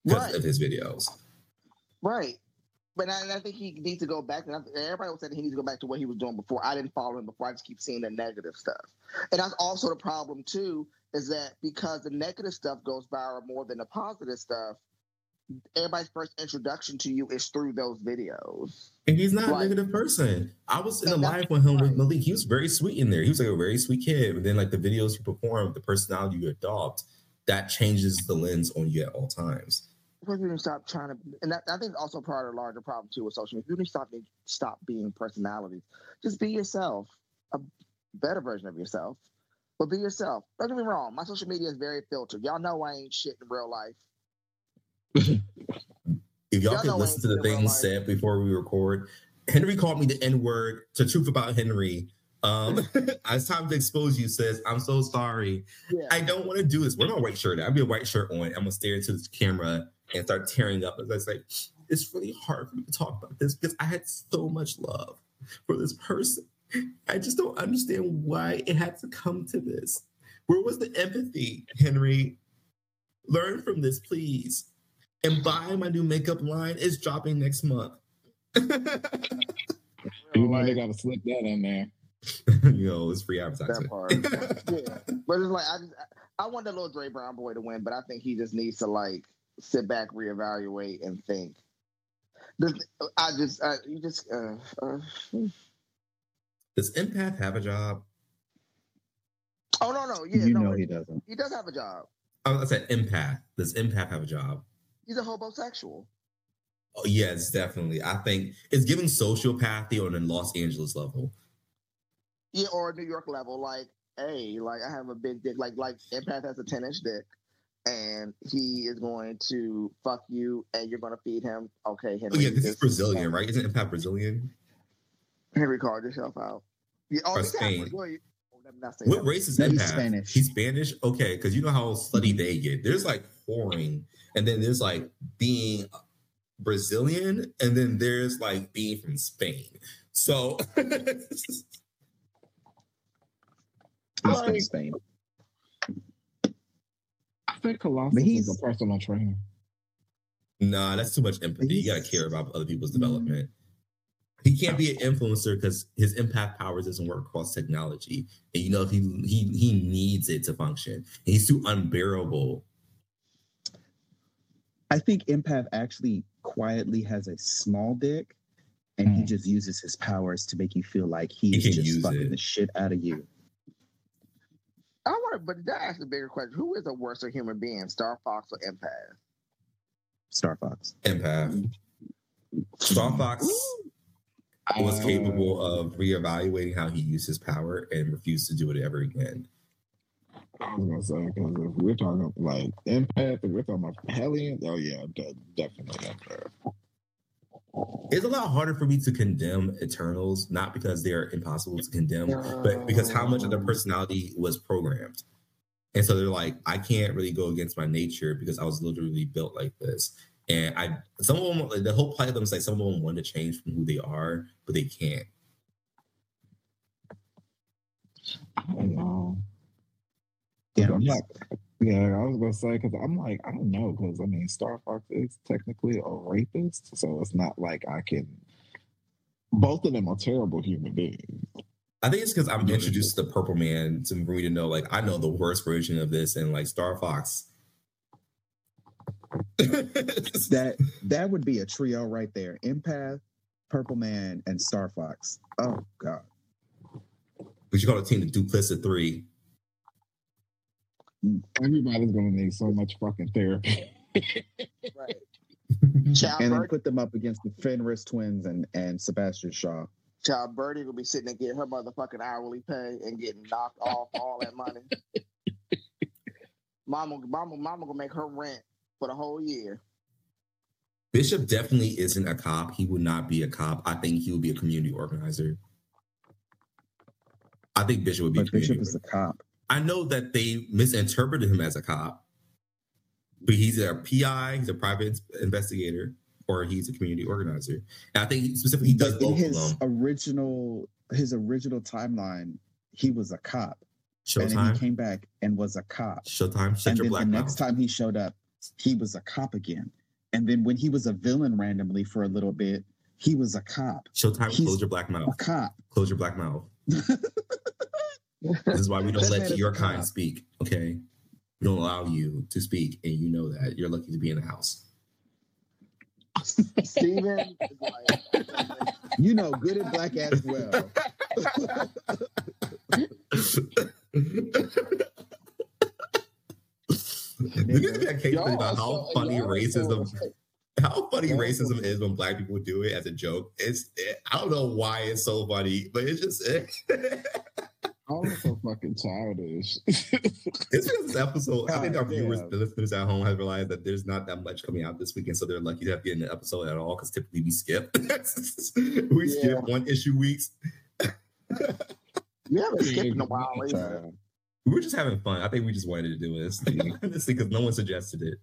because Right. of his videos. Right. But I, I think he needs to go back. And I- everybody was saying he needs to go back to what he was doing before. I didn't follow him before. I just keep seeing the negative stuff. And that's also the problem too, is that because the negative stuff goes viral more than the positive stuff, everybody's first introduction to you is through those videos. And he's not Right. a negative person. I was in a live with him with right. Malik. He was very sweet in there. He was like a very sweet kid. But then like the videos you perform, the personality you adopt, that changes the lens on you at all times. We need to stop trying to, and that, I think also part of the larger problem too with social media. You need to stop being, stop being personalities. Just be yourself, a better version of yourself, but be yourself. Don't get me wrong. My social media is very filtered. Y'all know I ain't shit in real life. If y'all Y'all could listen to the things said before we record, Henry called me the N word. To truth about Henry. Um, it's time to expose you. Says I'm so sorry. Yeah. I don't want to do this. We're not white shirt. I'll be a white shirt on. I'm gonna stare into this camera and start tearing up. It's like it's really hard for me to talk about this because I had so much love for this person. I just don't understand why it had to come to this. Where was the empathy, Henry? Learn from this, please. And buy my new makeup line. It's dropping next month. You know Like, they gotta slip that in there. you know, it's free that advertising. part. yeah. But it's like I just I want the little Dre Brown boy to win, but I think he just needs to like sit back, reevaluate, and think. This- I just I, you just uh, uh, Does Empath have a job? oh no no yeah you no know he doesn't. he does have a job. Oh, I said Empath. Does Empath have a job? He's a homosexual. Oh, yes, definitely. I think it's giving sociopathy on a Los Angeles level. Yeah, or a New York level. Like, hey, like I have a big dick. Like, like Empath has a ten inch dick, and he is going to fuck you, and you're going to feed him. Okay, Henry. Oh, yeah, because this he's is- Brazilian, right? Isn't Empath Brazilian? Henry, called yourself out. Yeah, oh, Or Spain. Well, you- oh, let me not What that. race is No, Empath? he's Spanish. He's Spanish? Okay, because you know how slutty they get. There's like whoring, and then there's like being Brazilian, and then there's like being from Spain. So He's from Like- Spain. I think Colossus But is he's- a personal trainer. Nah, that's too much empathy. You gotta care about other people's development. He can't be an influencer because his impact powers doesn't work across technology. And you know, he he he needs it to function. He's too unbearable. I think Empath actually quietly has a small dick, and he Mm. just uses his powers to make you feel like he's He just fucking it. the shit out of you. I want to, but that asks a bigger question: Who is a worse human being, Star Fox or Empath? Star Fox. Empath. Star Fox was Uh, capable of reevaluating how he used his power and refused to do it ever again. I was gonna say because if we're talking like empath, if we're talking about Hellions, oh yeah, de- definitely empath. It's a lot harder for me to condemn Eternals, not because they're impossible to condemn, but because how much of their personality was programmed. And so they're like, I can't really go against my nature because I was literally built like this. And I, some of them, like, the whole plight of them is like some of them want to change from who they are, but they can't. I don't know. Yeah, I'm not, yeah, I was gonna say because I'm like I don't know because I mean Star Fox is technically a rapist, so it's not like I can. Both of them are terrible human beings. I think it's because I'm introduced to the Purple Man to for me to know, like, I know the worst version of this, and like Star Fox. that that would be a trio right there. Empath, Purple Man, and Star Fox. Oh god. we should call the team the Duplicit Three. Everybody's gonna need so much fucking therapy. Right. And then put them up against the Fenris twins and and Sebastian Shaw. Child Birdie will be sitting there getting her motherfucking hourly pay and getting knocked off all that money. Mama, mama, mama gonna make her rent for the whole year. Bishop definitely isn't a cop. He would not be a cop. I think he would be a community organizer. I think Bishop would be. a But Bishop community is a cop. I know that they misinterpreted him as a cop, but he's a PI, he's a private investigator, or he's a community organizer. And I think specifically he does both his original his original timeline, he was a cop. And then he came back and was a cop. Showtime, shut and your then the mouth. next time he showed up, he was a cop again. And then when he was a villain randomly for a little bit, he was a cop. Showtime, he's- close your black A mouth. cop. Close your black mouth. This is why we don't let your kind cop. speak. Okay, we don't allow you to speak, and you know that you're lucky to be in the house. Steven is like, You know, good and black as well. Look at that case Y'all about how so- funny racism, so- how funny y'all racism is when black people do it as a joke. It's it, I don't know why it's so funny, but it's just All so fucking childish. it's because this episode. I think our God viewers, damn. the listeners at home, have realized that there's not that much coming out this weekend, so they're lucky to have getting an episode at all. Because typically we skip, we skip one issue weeks. we haven't skipped in a while either. We were just having fun. I think we just wanted to do this honestly because no one suggested it.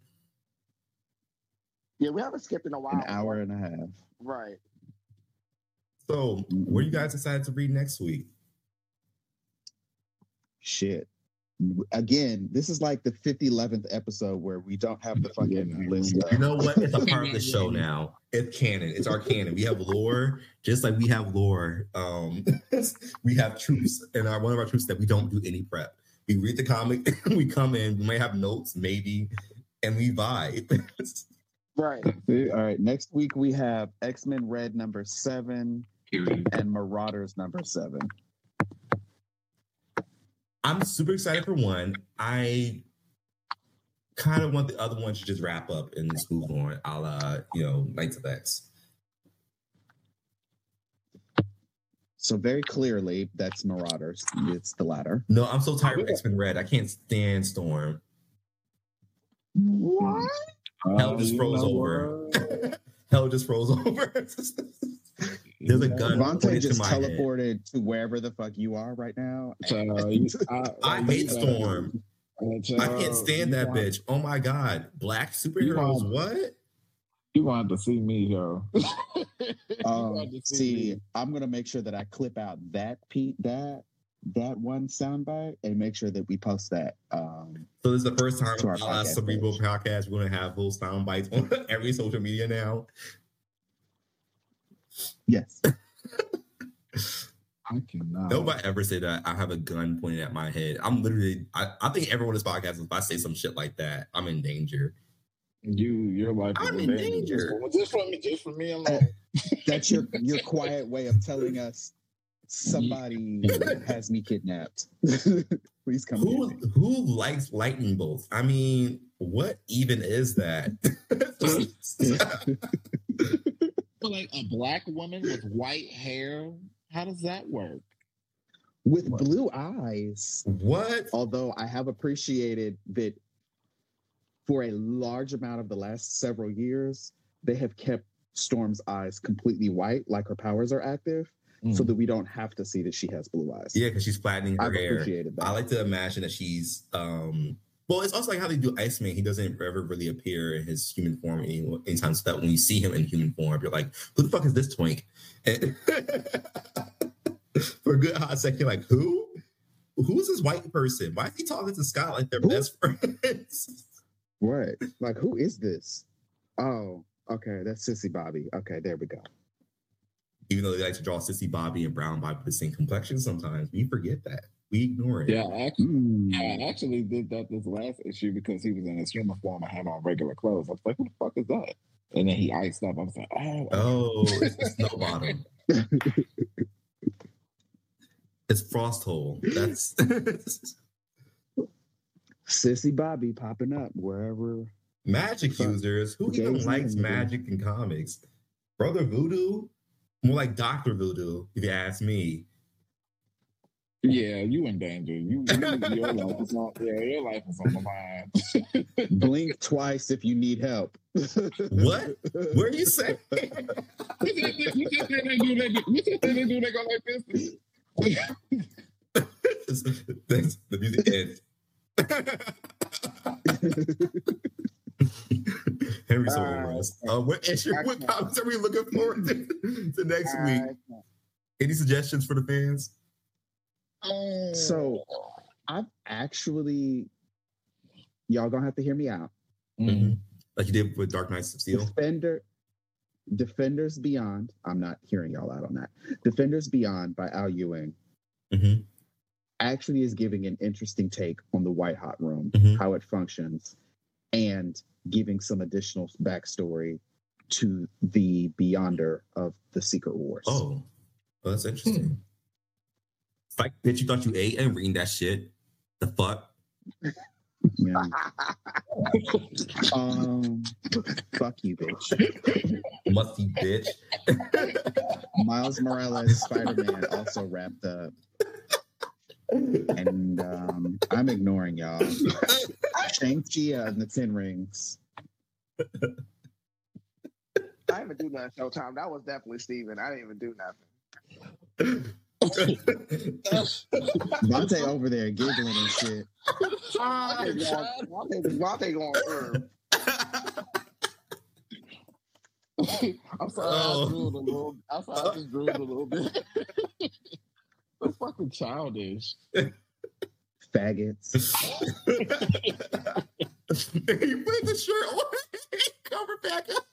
Yeah, we haven't skipped in a while. an hour and a half. Right. So, what are you guys decided to read next week? Shit. Again, this is like the 50 11th episode where we don't have the fucking Yeah. list You know what? It's a part of the show now. It's canon. It's our canon. We have lore, just like we have lore. Um, we have troops, and our one of our troops that we don't do any prep. We read the comic, we come in, we might have notes, maybe, and we vibe. Right. All right. Next week we have X Men Red number seven and Marauders number seven. I'm super excited for one. I kind of want the other one to just wrap up and just move on, a la, you know, Knights of X. So very clearly, that's Marauders. It's the latter. No, I'm so tired of X Men Red. I can't stand Storm. What? Hell just froze over. Hell just froze over. There's a gun Vontae just my head. teleported to wherever the fuck you are right now. Child, you- I hate Storm. I can't stand that want- bitch. Oh my god, black superheroes. want- What? You wanted to see me, yo. Um, wanted to see, me. I'm gonna make sure that I clip out that Pete that that one soundbite and make sure that we post that. Um, So this is the first time To our on our podcast Cerebral page. podcast we're gonna have full sound bites on every social media now. Yes, I cannot. Nobody ever say that I have a gun pointed at my head. I'm literally. I, I think everyone in this podcast, if I say some shit like that, I'm in danger. You, your life is I'm in in danger. danger. Just, just for me, just for me alone. that's your your quiet way of telling us somebody has me kidnapped. Please come. Who get me. who likes lightning bolts? I mean, what even is that? But like a black woman with white hair, how does that work? with blue eyes? what? Although I have appreciated that for a large amount of the last several years, they have kept Storm's eyes completely white, like her powers are active, so that we don't have to see that she has blue eyes. Yeah, because she's flattening her I've hair. appreciated that. I like to imagine that she's um well, it's also like how they do Iceman. He doesn't ever really appear in his human form any, anytime. So that when you see him in human form, you're like, who the fuck is this twink? And for a good hot second, you're like, who? Who's this white person? Why is he talking to Scott like they're Who? best friends? Right. Like, who is this? Oh, okay. That's Sissy Bobby. Okay, there we go. Even though they like to draw Sissy Bobby and Brown Bobby the same complexion sometimes, we forget that. We ignore it. Yeah, I actually, Mm. I actually did that this last issue because he was in his human form and had on regular clothes. I was like, who the fuck is that? And then he iced up. I was like, oh, Oh, it's the snow bottom. it's frost hole. That's Sissy Bobby popping up wherever. magic users. Who even likes Mann. magic in comics? Brother Voodoo? More like Doctor Voodoo, if you ask me. Yeah, you in danger. You, you your life is on, yeah, your life is on the line. Blink twice if you need help. What? What are you saying? you just said they do that. You just said they do that go like this. That's the music ends. Henry's so Uh, over us. Uh, what issue? What okay. are we looking forward to, to next week? Uh, Any suggestions for the fans? So I've actually, y'all gonna have to hear me out. Mhm. Like you did with Dark Knights of Steel. Defender, Defenders Beyond. I'm not hearing y'all out on that. Defenders Beyond by Al Ewing Mhm. actually is giving an interesting take on the White Hot Room, Mhm. how it functions, and giving some additional backstory to the Beyonder of the Secret Wars. Oh, well, that's interesting. It's like bitch, you thought you ate and reading that shit. The fuck? Yeah. um, fuck you, bitch. Musty bitch. Miles Morales Spider Man also wrapped up. And um, I'm ignoring y'all. Shang-Chi uh, and the Ten Rings. I didn't even do nothing Showtime. That was definitely Steven. I didn't even do nothing. Monte over there giggling and shit. Monte going, Monte, Monte going through. I'm sorry, Oh. I drooled a little. I'm sorry, I just drooled a little bit. That's fucking childish. Faggots. you put the shirt on. Cover back up.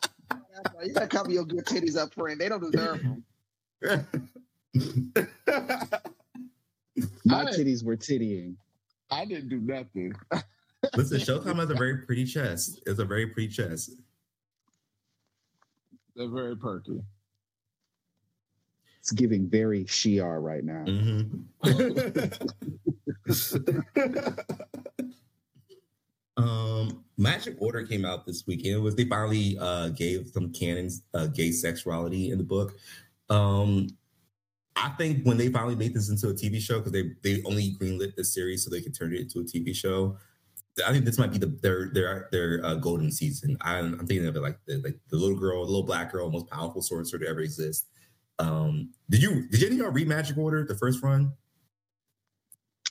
You gotta cover your good titties up, friend. They don't deserve them. My titties were tittying. I didn't do nothing. Listen, Showtime has a very pretty chest. It's a very pretty chest. They're very perky. It's giving very Shi'ar right now. Mhm. um, Magic Order came out this weekend. It was they finally uh, gave some canons uh, gay sexuality in the book. Um, I think when they finally made this into a TV show because they they only greenlit the series so they could turn it into a TV show. I think this might be the their their their uh, golden season. I'm, I'm thinking of it like the like the little girl, the little black girl, most powerful sorcerer to ever exist. Um, did you did any of y'all read Magic Order the first run?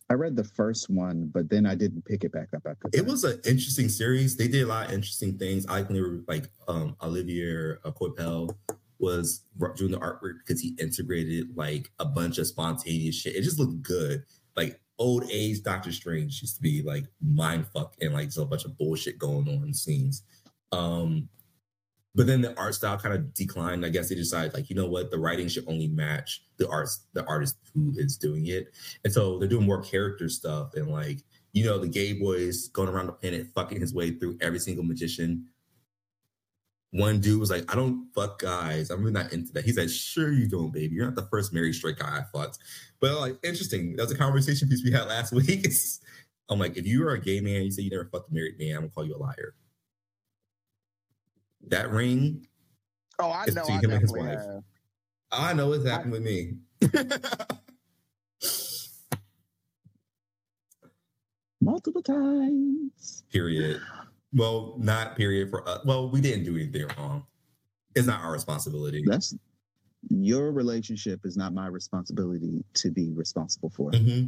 I read the first one, but then I didn't pick it back up after that. It was an interesting series. They did a lot of interesting things. I like when they were like um Olivier uh, Coipel was doing the artwork because he integrated like a bunch of spontaneous shit. It just looked good. Like old age Doctor Strange used to be like mind fuck and like just a bunch of bullshit going on in scenes. Um but then the art style kind of declined. I guess they decided like, you know what, the writing should only match the arts, the artist who is doing it. And so they're doing more character stuff and like you know, the gay boys going around the planet fucking his way through every single magician. One dude was like, I don't fuck guys. I'm really not into that. He said, Sure, you don't, baby. You're not the first married straight guy I fucked. But like, interesting. That was a conversation piece we had last week. I'm like, if you are a gay man, you say you never fucked a married man, I'm gonna call you a liar. That ring, Oh, I know. I him and his wife. have. I know it's happened with me. multiple times. period. Well, not period for us. Well, we didn't do anything wrong. It's not our responsibility. That's your relationship is not my responsibility to be responsible for. hmm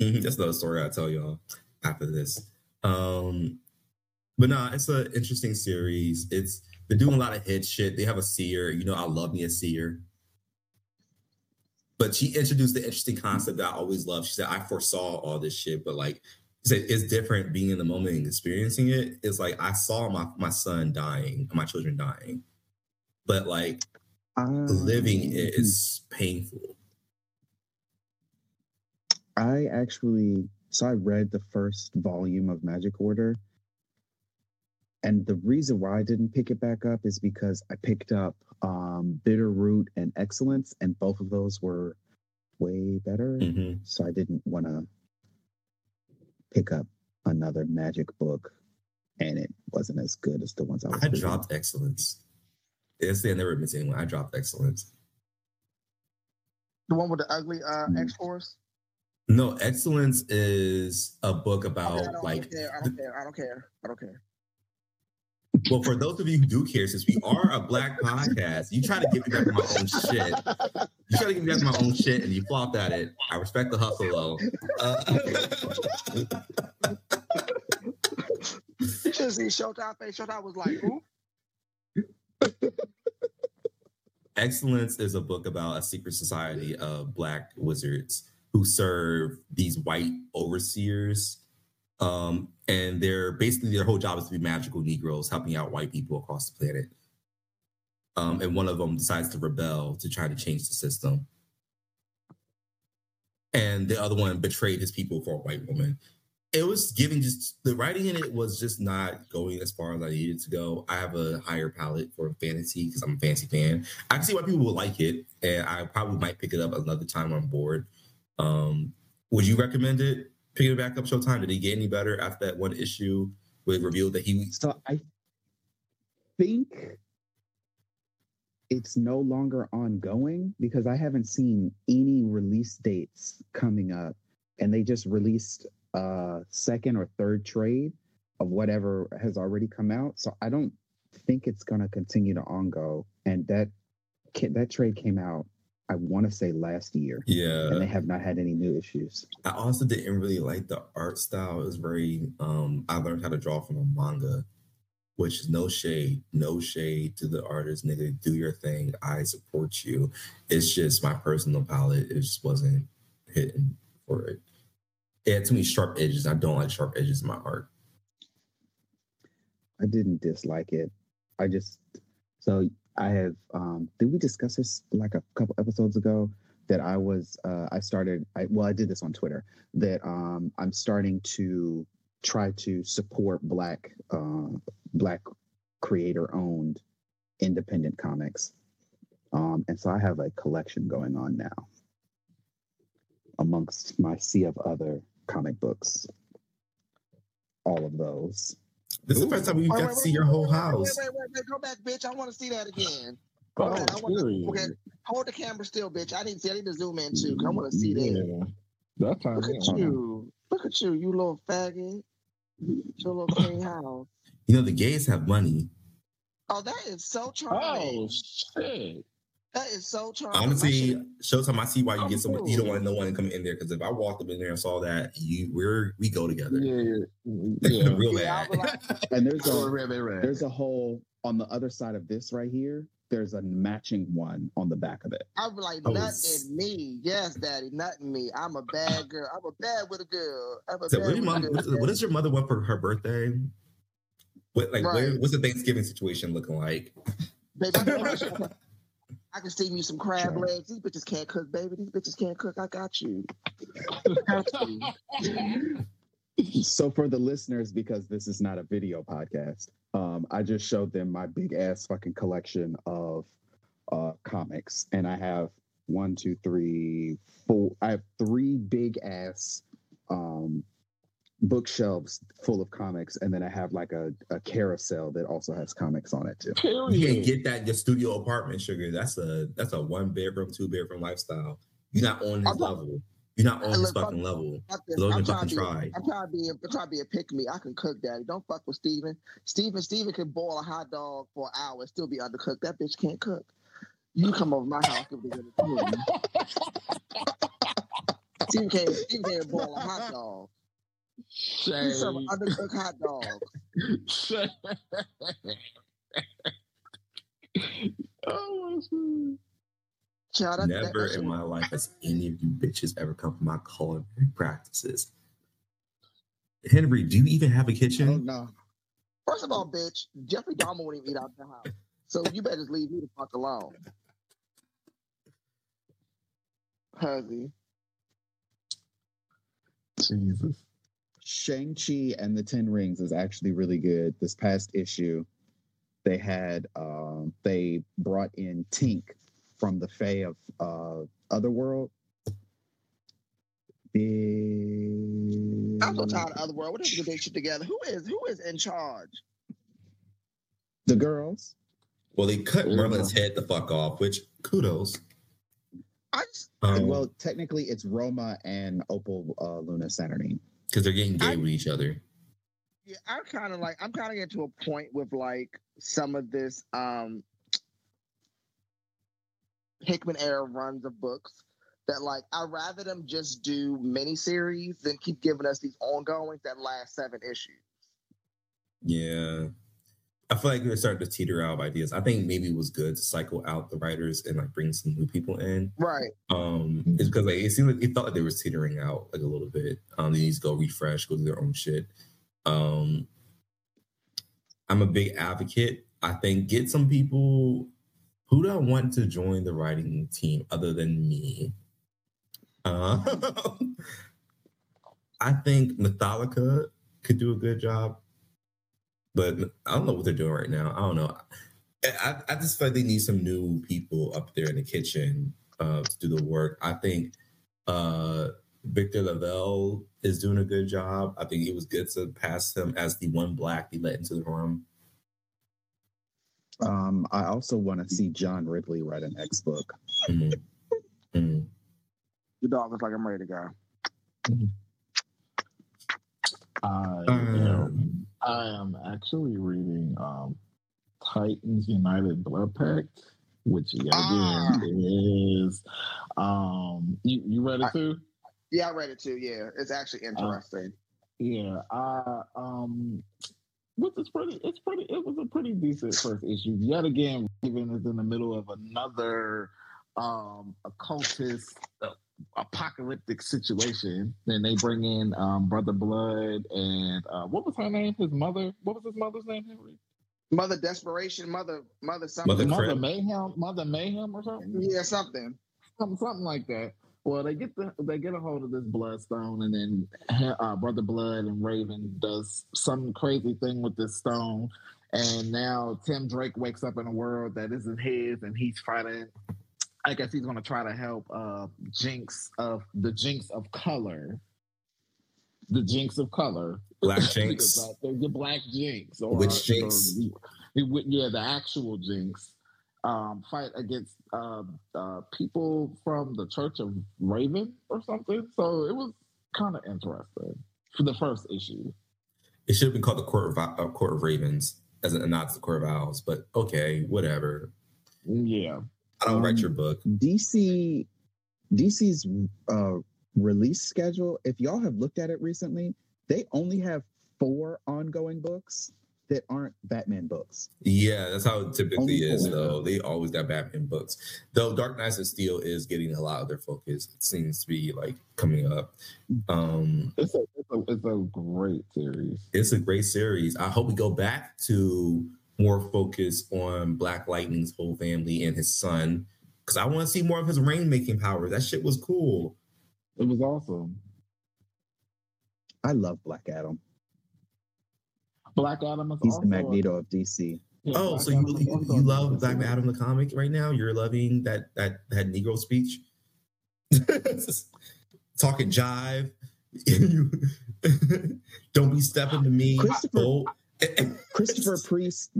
hmm That's another story I'll tell y'all after this. Um, but nah, it's an interesting series. It's they're doing a lot of hit shit. They have a seer. You know, I love me a seer. But she introduced the interesting concept that I always love. She said, I foresaw all this shit, but like it's different being in the moment and experiencing it. It's like I saw my my son dying, my children dying. But like Um, living it is painful. I actually so I read the first volume of Magic Order. And the reason why I didn't pick it back up is because I picked up um, Bitter Root and Excellence, and both of those were way better. Mhm. So I didn't want to pick up another magic book, and it wasn't as good as the ones I was. I reading. dropped excellence. It's the never admit to anyone. I dropped excellence. The one with the ugly uh, Mm. X Force. No, excellence is a book about don't, I like. care. I don't care. I don't care. I don't care. Well, for those of you who do care, since we are a black podcast, you try to give me back my own shit. You try to give me back my own shit, and you flopped at it. I respect the hustle, though. Uh, You should see Showtime face. Showtime was like, "Who?" Excellence is a book about a secret society of black wizards who serve these white overseers. Um, and they're basically their whole job is to be magical Negroes helping out white people across the planet. Um, and one of them decides to rebel to try to change the system. And the other one betrayed his people for a white woman. it was giving just the writing in it was just not going as far as I needed to go. I have a higher palette for fantasy because I'm a fantasy fan. I can see why people would like it, and I probably might pick it up another time on board. Um, would you recommend it? Picking it back up Showtime? Did he get any better after that one issue it revealed that he? So I think it's no longer ongoing because I haven't seen any release dates coming up, and they just released a second or third trade of whatever has already come out. So I don't think it's going to continue to ongo. And that that trade came out, I want to say last year, Yeah, and they have not had any new issues. I also didn't really like the art style. It was very um I learned how to draw from a manga, which is no shade, no shade to the artist, nigga. Do your thing. I support you. It's just my personal palette. It just wasn't hitting for it. It had too many sharp edges. I don't like sharp edges in my art. I didn't dislike it. I just so I have um did we discuss this like a couple episodes ago that I was uh I started I well I did this on Twitter that um I'm starting to try to support black uh black creator owned independent comics. Um and so I have a collection going on now amongst my sea of other comic books. All of those. This is the first time we Wait, got wait, to see wait, your whole wait, house. Wait, wait, wait, wait, go back, bitch. I want to see that again. Oh, Okay, I wanna- okay. Hold the camera still, bitch. I need to see. I need to zoom in too. 'cause I want to see that. Yeah. That time. Look at you. Look at you, you little faggot. Your little king house. You know the gays have money. Oh, that is so Oh charming. shit! That is so charming. Honestly, My shit- Showtime, I see why you get someone. You don't Oh. want no one to come in there because if I walked up in there and saw that, you we're we go together. Yeah, yeah. Real Yeah, I bad. was like- And there's a there's a whole on the other side of this right here there's a matching one on the back of it I was like, Oh, nut in me. Yes, daddy, nut in me. I'm a bad girl. I'm a bad with a girl. I'm a So bad what, do your a mom, girl. what, what does your mother want for her birthday? What like where, what's the Thanksgiving situation looking like? Baby, I can- I steam you some crab legs. These bitches can't cook, baby. These bitches can't cook. I got you. I got you. So for the listeners because this is not a video podcast um i just showed them my big ass fucking collection of uh comics and i have one two three four i have three big ass um bookshelves full of comics and then i have like a, a carousel that also has comics on it too You can't get that in your studio apartment, sugar. That's a that's a one bedroom, two bedroom lifestyle. You're not on this I'm not- level. You're not on Hey, this look, fuck- fucking level. Fuck this. Don't I'm trying fucking to be, try. I'm trying to be, I'm trying to be a pick me. I can cook, daddy. Don't fuck with Steven. Steven, Steven can boil a hot dog for an hour and still be undercooked. That bitch can't cook. You come over my house, give me the Steven can't, Steven can't boil a hot dog. You serve an Shame. undercooked hot dog. Shame. oh, shit. Child, that, that, Never that in my life has any of you bitches ever come from my culinary practices. Henry, do you even have a oh kitchen? no First of all, bitch, Jeffrey Dahmer wouldn't even eat out the house. So you better just leave me the fuck alone. Huzzy. Jesus. Shang-Chi and the Ten Rings is actually really good. This past issue, they had um they brought in Tink from the Fae of uh Otherworld. Big... I'm so tired of other world. What is the their shit together? Who is who is in charge? The girls. Well, they cut Yeah. Merlin's head the fuck off, which kudos. I just Um, well, technically, it's Roma and Opal uh, Luna Saturnyne. because they're getting gay I- with each other. yeah, I'm kind of like I'm kind of getting to a point with like some of this um Hickman era runs of books that like I'd rather them just do miniseries than keep giving us these ongoings that last seven issues. Yeah. I feel like they're starting to teeter out of ideas. I think maybe it was good to cycle out the writers and like bring some new people in. Right. Um, it's because like it seemed like it felt like they were teetering out like a little bit. Um, they need to go refresh, go do their own shit. Um, I'm a big advocate. I think get some people who do I want to join the writing team other than me. Uh, I think Metallica could do a good job, but I don't know what they're doing right now. I don't know. I, I just feel like they need some new people up there in the kitchen uh, to do the work. I think uh, Victor Lavelle is doing a good job. I think it was good to pass him as the one black he let into the room. Um, I also want to see John Ridley write an X book. Mhm. Mhm. Your dog looks like I'm ready to go. I Um, am, I am actually reading um, Titans United Blood Pact, which yet Ah. again is um you, you read it I- too? Yeah, I read it too. Yeah, it's actually interesting. Yeah. I um which is pretty it's pretty it was a pretty decent first issue. Yet again, Raven is in the middle of another um occultist uh, apocalyptic situation. Then they bring in um Brother Blood and uh what was her name? His mother? What was his mother's name, Henry? Mother desperation, mother, mother something. Mother Mother Mayhem, Mother Mayhem or something? yeah, something. something, something like that. Well, they get the they get a hold of this bloodstone, and then uh, Brother Blood and Raven does some crazy thing with this stone, and now Tim Drake wakes up in a world that isn't his, and he's fighting. I guess he's going to try to help uh, Jinx of the Jinx of color, the Jinx of color, Black Jinx. uh, the, the Black Jinx, or Witch Jinx. the- yeah, the actual Jinx um, fight against uh, uh, people from the Church of Raven or something. So it was kind of interesting for the first issue. It should have been called the Court of, uh, Court of Ravens as a nod to the Court of Owls, but okay, whatever. Yeah, I don't write Um, your book. DC DC's uh, release schedule. If y'all have looked at it recently, they only have four ongoing books that aren't Batman books. Yeah, that's how it typically Only is, four. though. They always got Batman books. Though Dark Knights of Steel is getting a lot of their focus. It seems to be like coming up. Um, it's a, it's a it's a great series. it's a great series. I hope we go back to more focus on Black Lightning's whole family and his son. Because I want to see more of his rainmaking powers. That shit was cool. It was awesome. I love Black Adam. Black Adam is He's also the Magneto of DC. Yeah, oh, Black so you Adam is you, you love Black series. Adam the comic right now? You're loving that that that Negro speech, talking jive. Don't be stepping to me. Christopher- Oh. Christopher Priest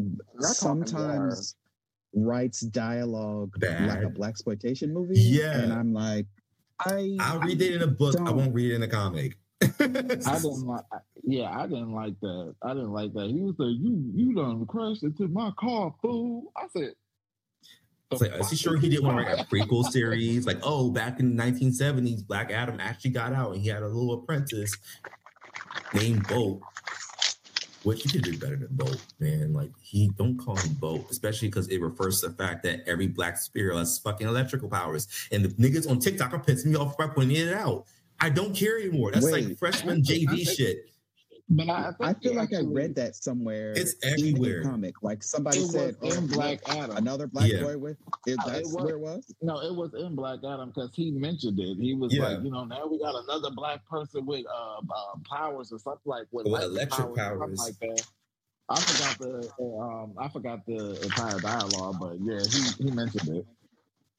sometimes writes dialogue Bad. like a black exploitation movie. Yeah. and I'm like, I I'll read it in a book. I Don't. won't read it in a comic. I didn't like. Yeah, I didn't like that. I didn't like that. He was like, "You, you done crashed into my car, fool." I said, It's like, is he sure he didn't want to write a prequel series? Like, oh, back in the 1970s, Black Adam actually got out and he had a little apprentice named Bolt. Which you could do better than Bolt, man. Like, he don't call him Bolt, especially because it refers to the fact that every black spirit has fucking electrical powers. And the niggas on TikTok are pissing me off by pointing it out. I don't care anymore. That's like freshman I think- I JV think- shit. But I, think I feel he like I read that somewhere. It's in everywhere. comic. Like somebody It said, was in oh, Black Adam. another black Yeah. boy with. It, No, it was- where it was. No, it was in Black Adam because he mentioned it. He was Yeah. like, you know, now we got another black person with uh, uh powers or something like with With lightning electric or something powers. like that. I forgot the uh, um, I forgot the entire dialogue, but yeah, he, he mentioned it.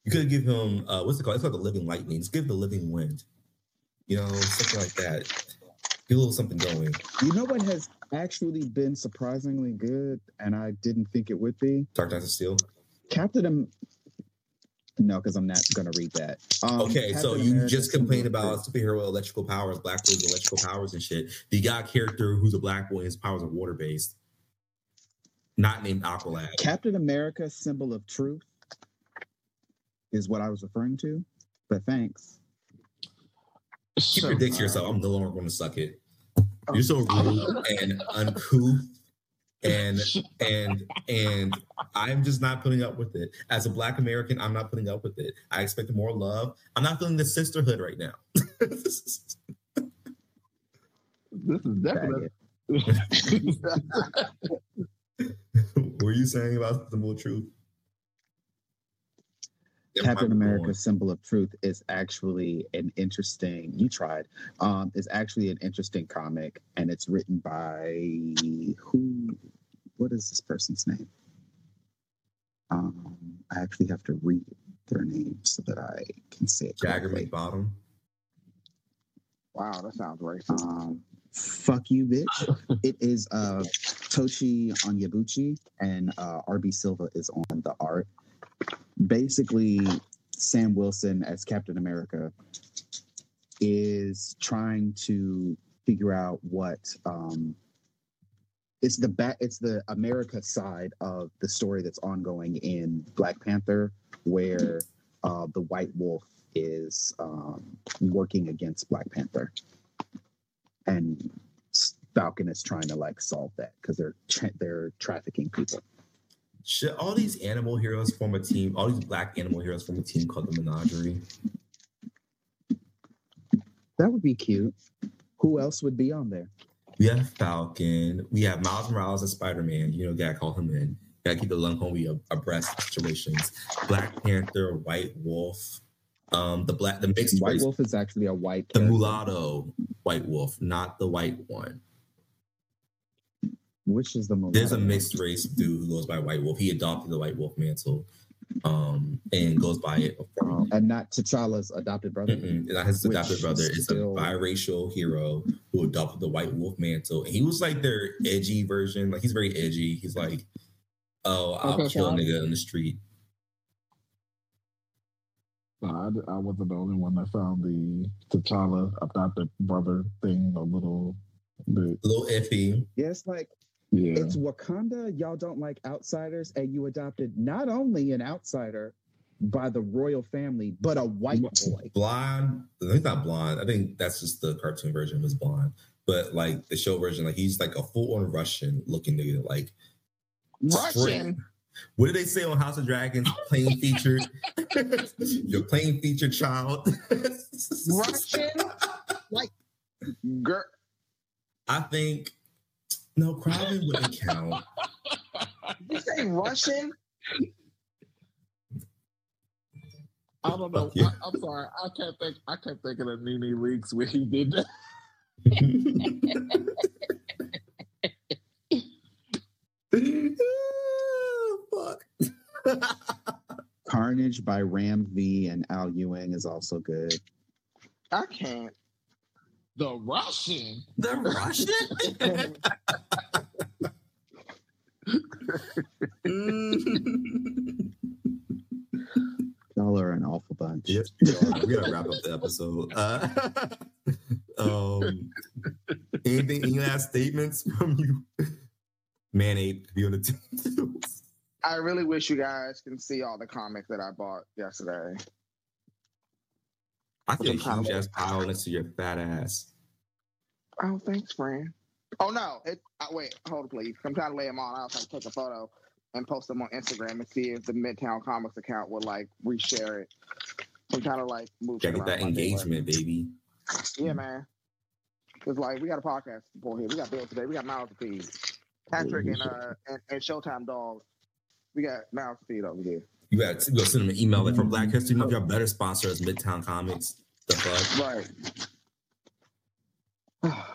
You could give him uh what's it called? It's called the living lightning. Just give the living wind. You know, something like that. Get a little something going. You know what has actually been surprisingly good, and I didn't think it would be Dark Knight of Steel. Captain. Am- no, because I'm not going to read that. Um, Okay, so you just complained about superhero electrical powers, black boys electrical powers and shit. The guy character who's a black boy his powers are water based. Not named Aqualad. Captain America, symbol of truth, is what I was referring to. But thanks. Keep your dick to yourself. I'm no longer going to suck it. You're so rude and uncouth, and and and I'm just not putting up with it. As a Black American, I'm not putting up with it. I expect more love. I'm not feeling the sisterhood right now. This is definitely. what were you saying about the simple truth? Captain Everyone America going. symbol of truth is actually an interesting you tried um is actually an interesting comic and it's written by who what is this person's name um I actually have to read their name so that I can say it Jagger correctly. McBottom. Wow, that sounds racist. um fuck you bitch it is uh Tochi Onyebuchi and uh RB Silva is on the art basically Sam Wilson as Captain America is trying to figure out what um it's the it's the America side of the story that's ongoing in Black Panther where uh the white wolf is um working against Black Panther. And Falcon is trying to like solve that because they're tra- they're trafficking people Should all these animal heroes form a team? All these black animal heroes form a team called the Menagerie. that would be cute who else would be on there We have Falcon. We have Miles Morales and Spider Man. You know, gotta call him in. Gotta keep the lung homie ab- abreast situations. Black Panther, White Wolf, um, the black, the mixed White race, Wolf is actually a white the character. mulatto White Wolf, not the white one. Which is the mulatto There's a mixed race dude who goes by White Wolf. He adopted the White Wolf mantle, um, and goes by it. Um, and not T'Challa's adopted brother Mm-mm, not his adopted brother. is It's still- a biracial hero who adopted the White Wolf mantle, and he was like their edgy version. Like he's very edgy. He's like, "Oh, I'll Okay, kill a nigga in the street." No, I, I wasn't the only one that found the T'Challa adopted brother thing a little bit. A little iffy. yeah it's like Yeah. it's Wakanda y'all don't like outsiders and you adopted not only an outsider by the royal family but a white boy Blonde. He's not blonde. I think that's just the cartoon version was blonde. But like the show version, like he's like a full on Russian looking nigga. Like straight. Russian. What did they say on House of Dragons? Plain featured. Your plain featured child. Russian? Like, girl. I think no, Crowley wouldn't count. Did you say Russian? I don't know. Fuck you. I, I'm sorry. I can't think. I kept thinking of Nene Leakes when he did that. Fuck. Carnage by Ram V and Al Ewing is also good. I can't. The Russian. The Russian? Y'all are an awful bunch. Yep. We gotta wrap up the episode. Uh, um, anything? Any last statements from you? Man, ape be on the team. I really wish you guys can see all the comics that I bought yesterday. I feel a What kind huge ass pile next to your fat ass. Oh, thanks, friend. Oh no! It uh, wait, hold it, please. I'm trying to lay them on. I was trying to take a photo and post them on Instagram and see if the Midtown Comics account would like reshare it. I'm trying to like move. Gotta get that around day, engagement, baby. Yeah, man. It's like we got a podcast support here. We got bills today. We got mouths to feed. Patrick and uh and, and Showtime Dog. We got mouths to feed over here. You got you gotta send them an email like from Black History Month. Y'all better sponsor us, Midtown Comics. The fuck? Right.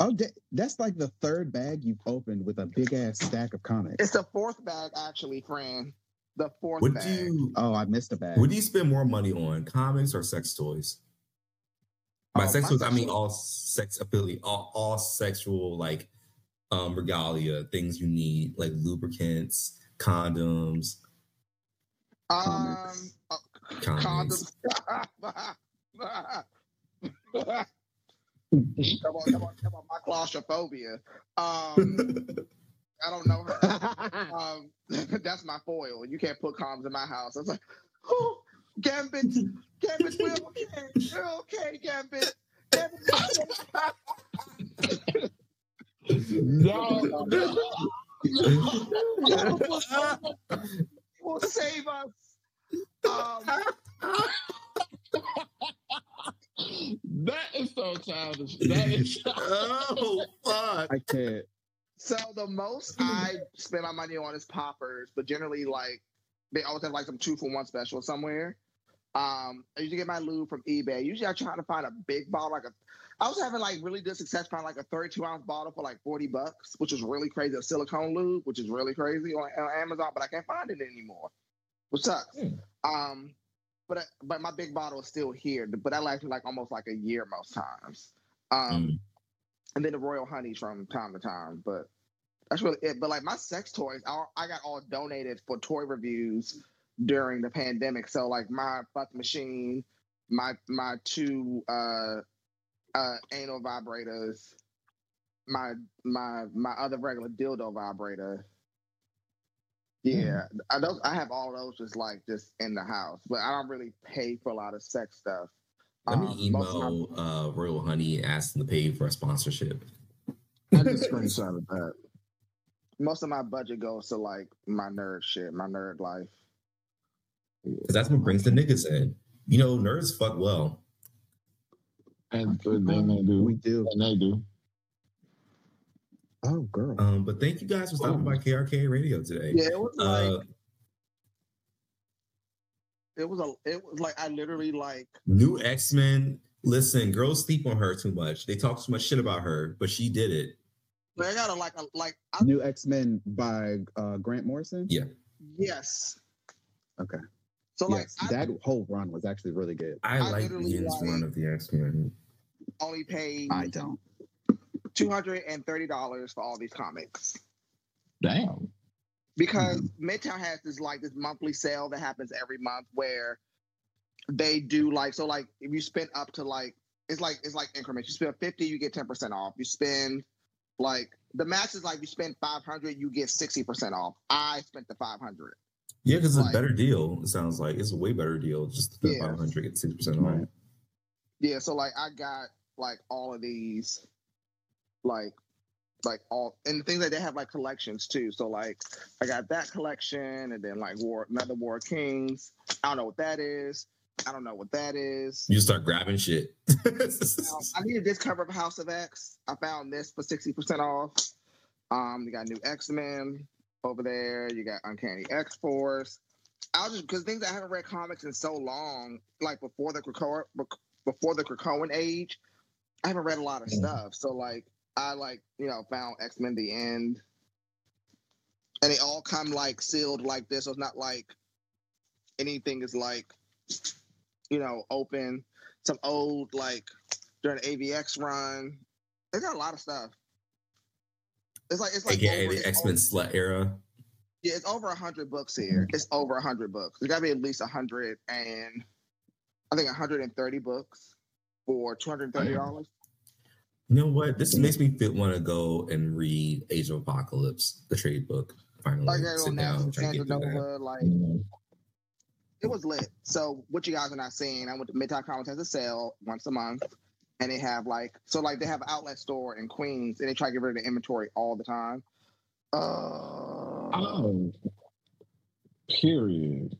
Oh, that's like the third bag you've opened with a big ass stack of comics. It's the fourth bag, actually, friend. The fourth Would bag. you oh, I missed a bag. would you spend more money on comics or sex toys? By Oh, sex my toys, I mean all sex affiliate, all, all sexual like um regalia, things you need, like lubricants, condoms, Um, uh, condoms. condoms. come on, come on, come on. My claustrophobia. Um, I don't know her. Um, that's my foil. You can't put condoms in my house. I was like, oh, Gambit, Gambit, we're okay. We're okay, Gambit. Gambit, No. will save us. Um, that is so childish. That is. oh fuck! I can't. So the most I spend my money on is poppers, but generally like they always have like some two for one special somewhere. Um, I usually get my lube from eBay. Usually I try to find a big bottle, like a. I was having like really good success finding like a 32 ounce bottle for like 40 bucks, which is really crazy. A silicone lube, which is really crazy on, on Amazon, but I can't find it anymore, which sucks. Hmm. Um, but I- but my big bottle is still here, but that lasts me like almost like a year most times. Um, Mm. and then the royal honeys from time to time, but that's really it. But like my sex toys, I, I got all donated for toy reviews during the pandemic. So like my butt machine, my my two uh uh anal vibrators, my my my other regular dildo vibrator. Yeah, I don't. I have all those just like just in the house, but I don't really pay for a lot of sex stuff. Let Um, me most of my- email uh, Royal Honey and ask them to pay for a sponsorship. I just screenshotted that. most of my budget goes to like my nerd shit, my nerd life. Because that's what brings the niggas in. You know, nerds fuck well. And then they do. We do. And they do. Oh, girl. Um, but thank you guys for stopping by KRK Radio today. Yeah, it was like Uh, it was a it was like I literally like new X Men. Listen, girls sleep on her too much. They talk too much shit about her, but she did it. like, I gotta like a, like I, New X Men by uh, Grant Morrison. Yeah. yes. Okay. So like yes, I that whole run was actually really good. I, I like literally Ian's like- run of the X Men. only paid I don't. Two hundred and thirty dollars for all these comics Damn. because Midtown has this like this monthly sale that happens every month where they do like so like if you spend up to like it's like it's like increments. You spend fifty, you get ten percent off. You spend like the max is like you spend five hundred, you get sixty percent off. I spent the five hundred. Yeah, because it's Like- a better deal. It sounds like it's a way better deal. Just the Yeah. five hundred get sixty percent off. Yeah, so like I got like all of these, like, like all and the things that they have like collections too. So like I got that collection, and then like War another War of Kings. I don't know what that is. I don't know what that is. You start grabbing shit. Now, I needed this cover of House of X. I found this for sixty percent off. Um, you got new X Men over there. You got Uncanny X Force. I was just because things I haven't read comics in so long, like before the Krakoa, before the Krakoan age, I haven't read a lot of stuff. So like, I like you know found X Men: The End, and they all come like sealed like this. So it's not like anything is like, you know, open. Some old like during the AVX run. They got a lot of stuff. It's like it's like AKA over- the X Men slut era. Yeah, it's over hundred books here. It's over hundred books. There's got to be at least hundred and I think hundred and thirty books for two hundred and thirty dollars. You know what? This makes me feel want to go and read Age of Apocalypse, the trade book. Finally, Like yeah, sit down, try to get through that. Nova, like it was lit. So what you guys are not seeing, I went to Midtown Comics has a sale once a month, and they have like so like they have an outlet store in Queens, and they try to get rid of the inventory all the time. Uh, Oh. Period.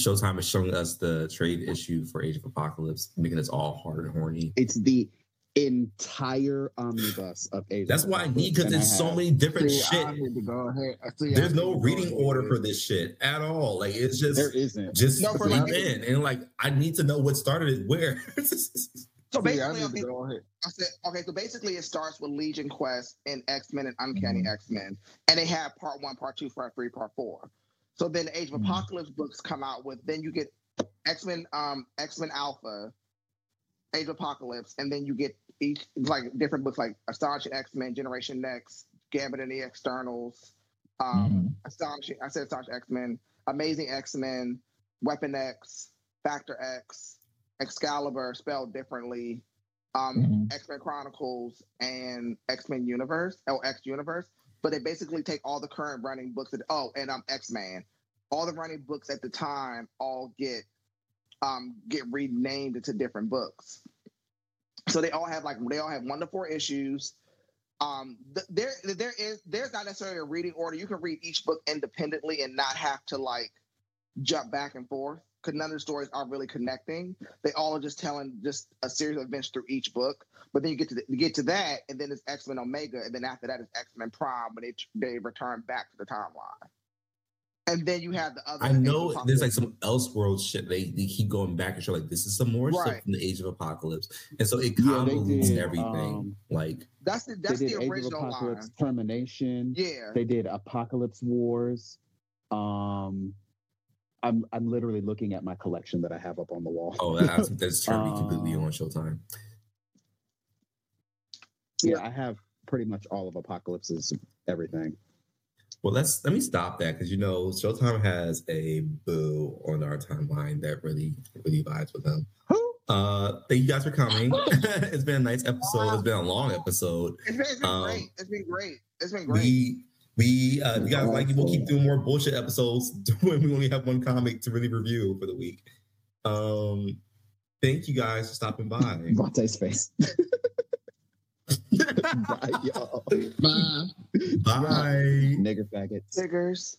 Showtime is showing us the trade issue for Age of Apocalypse, making us all hard and horny. It's the entire omnibus of Age. That's of why I need because Apocalypse, and there's so have- many different See, shit. I need to go ahead. See, There's no to go reading ahead. order for this shit at all. Like it's just There isn't. just No, for leap like- in and like I need to know what started it where. so See, I basically, need okay, to go ahead. I said, okay, so basically it starts with Legion Quest and X Men and Uncanny Mm-hmm. X Men, and they have part one, part two, part three, part four. So then the Age of Mm-hmm. Apocalypse books come out with, then you get X Men, um, X Men Alpha, Age of Apocalypse, and then you get each like different books like Astonishing X Men, Generation Next, Gambit and the Externals, um, Mm-hmm. Astonishing, I said Astonishing X Men, Amazing X Men, Weapon X, Factor X, Excalibur, spelled differently, um, Mhm. X Men Chronicles and X Men Universe or X Universe, but they basically take all the current running books. That, oh, and I'm X Man, all the running books at the time all get um get renamed into different books. So they all have like they all have one to four issues. Um, th- there there is there's not necessarily a reading order. You can read each book independently and not have to like jump back and forth none of the stories are really connecting. They all are just telling just a series of events through each book. But then you get to the, you get to that, and then it's X Men Omega, and then after that is X Men Prime when they they return back to the timeline. and then you have the other. I know there's like Apocalypse. some Elseworld shit. They, they keep going back and show like this is some more stuff from the Age of Apocalypse, and so it Yeah, they convolutes did, everything. um, like That's the that's they the did Age of Apocalypse line. Termination. Yeah. They did Apocalypse Wars. Um, I'm I'm literally looking at my collection that I have up on the wall. oh, that's that's turned me completely Um, on Showtime. yeah, I have pretty much all of Apocalypse's everything. Well, let's let me stop that because you know Showtime has a boo on our timeline that really really vibes with them. Who? Uh, thank you guys for coming. it's been a nice episode. It's been a long episode. It's been, it's been Um, great. It's been great. It's been great. We we uh, if you guys like it, we'll keep doing more bullshit episodes when we only have one comic to really review for the week. Um, thank you guys for stopping by. Vontae's face. Bye, y'all. Bye. Bye. Nigger faggots. Figures.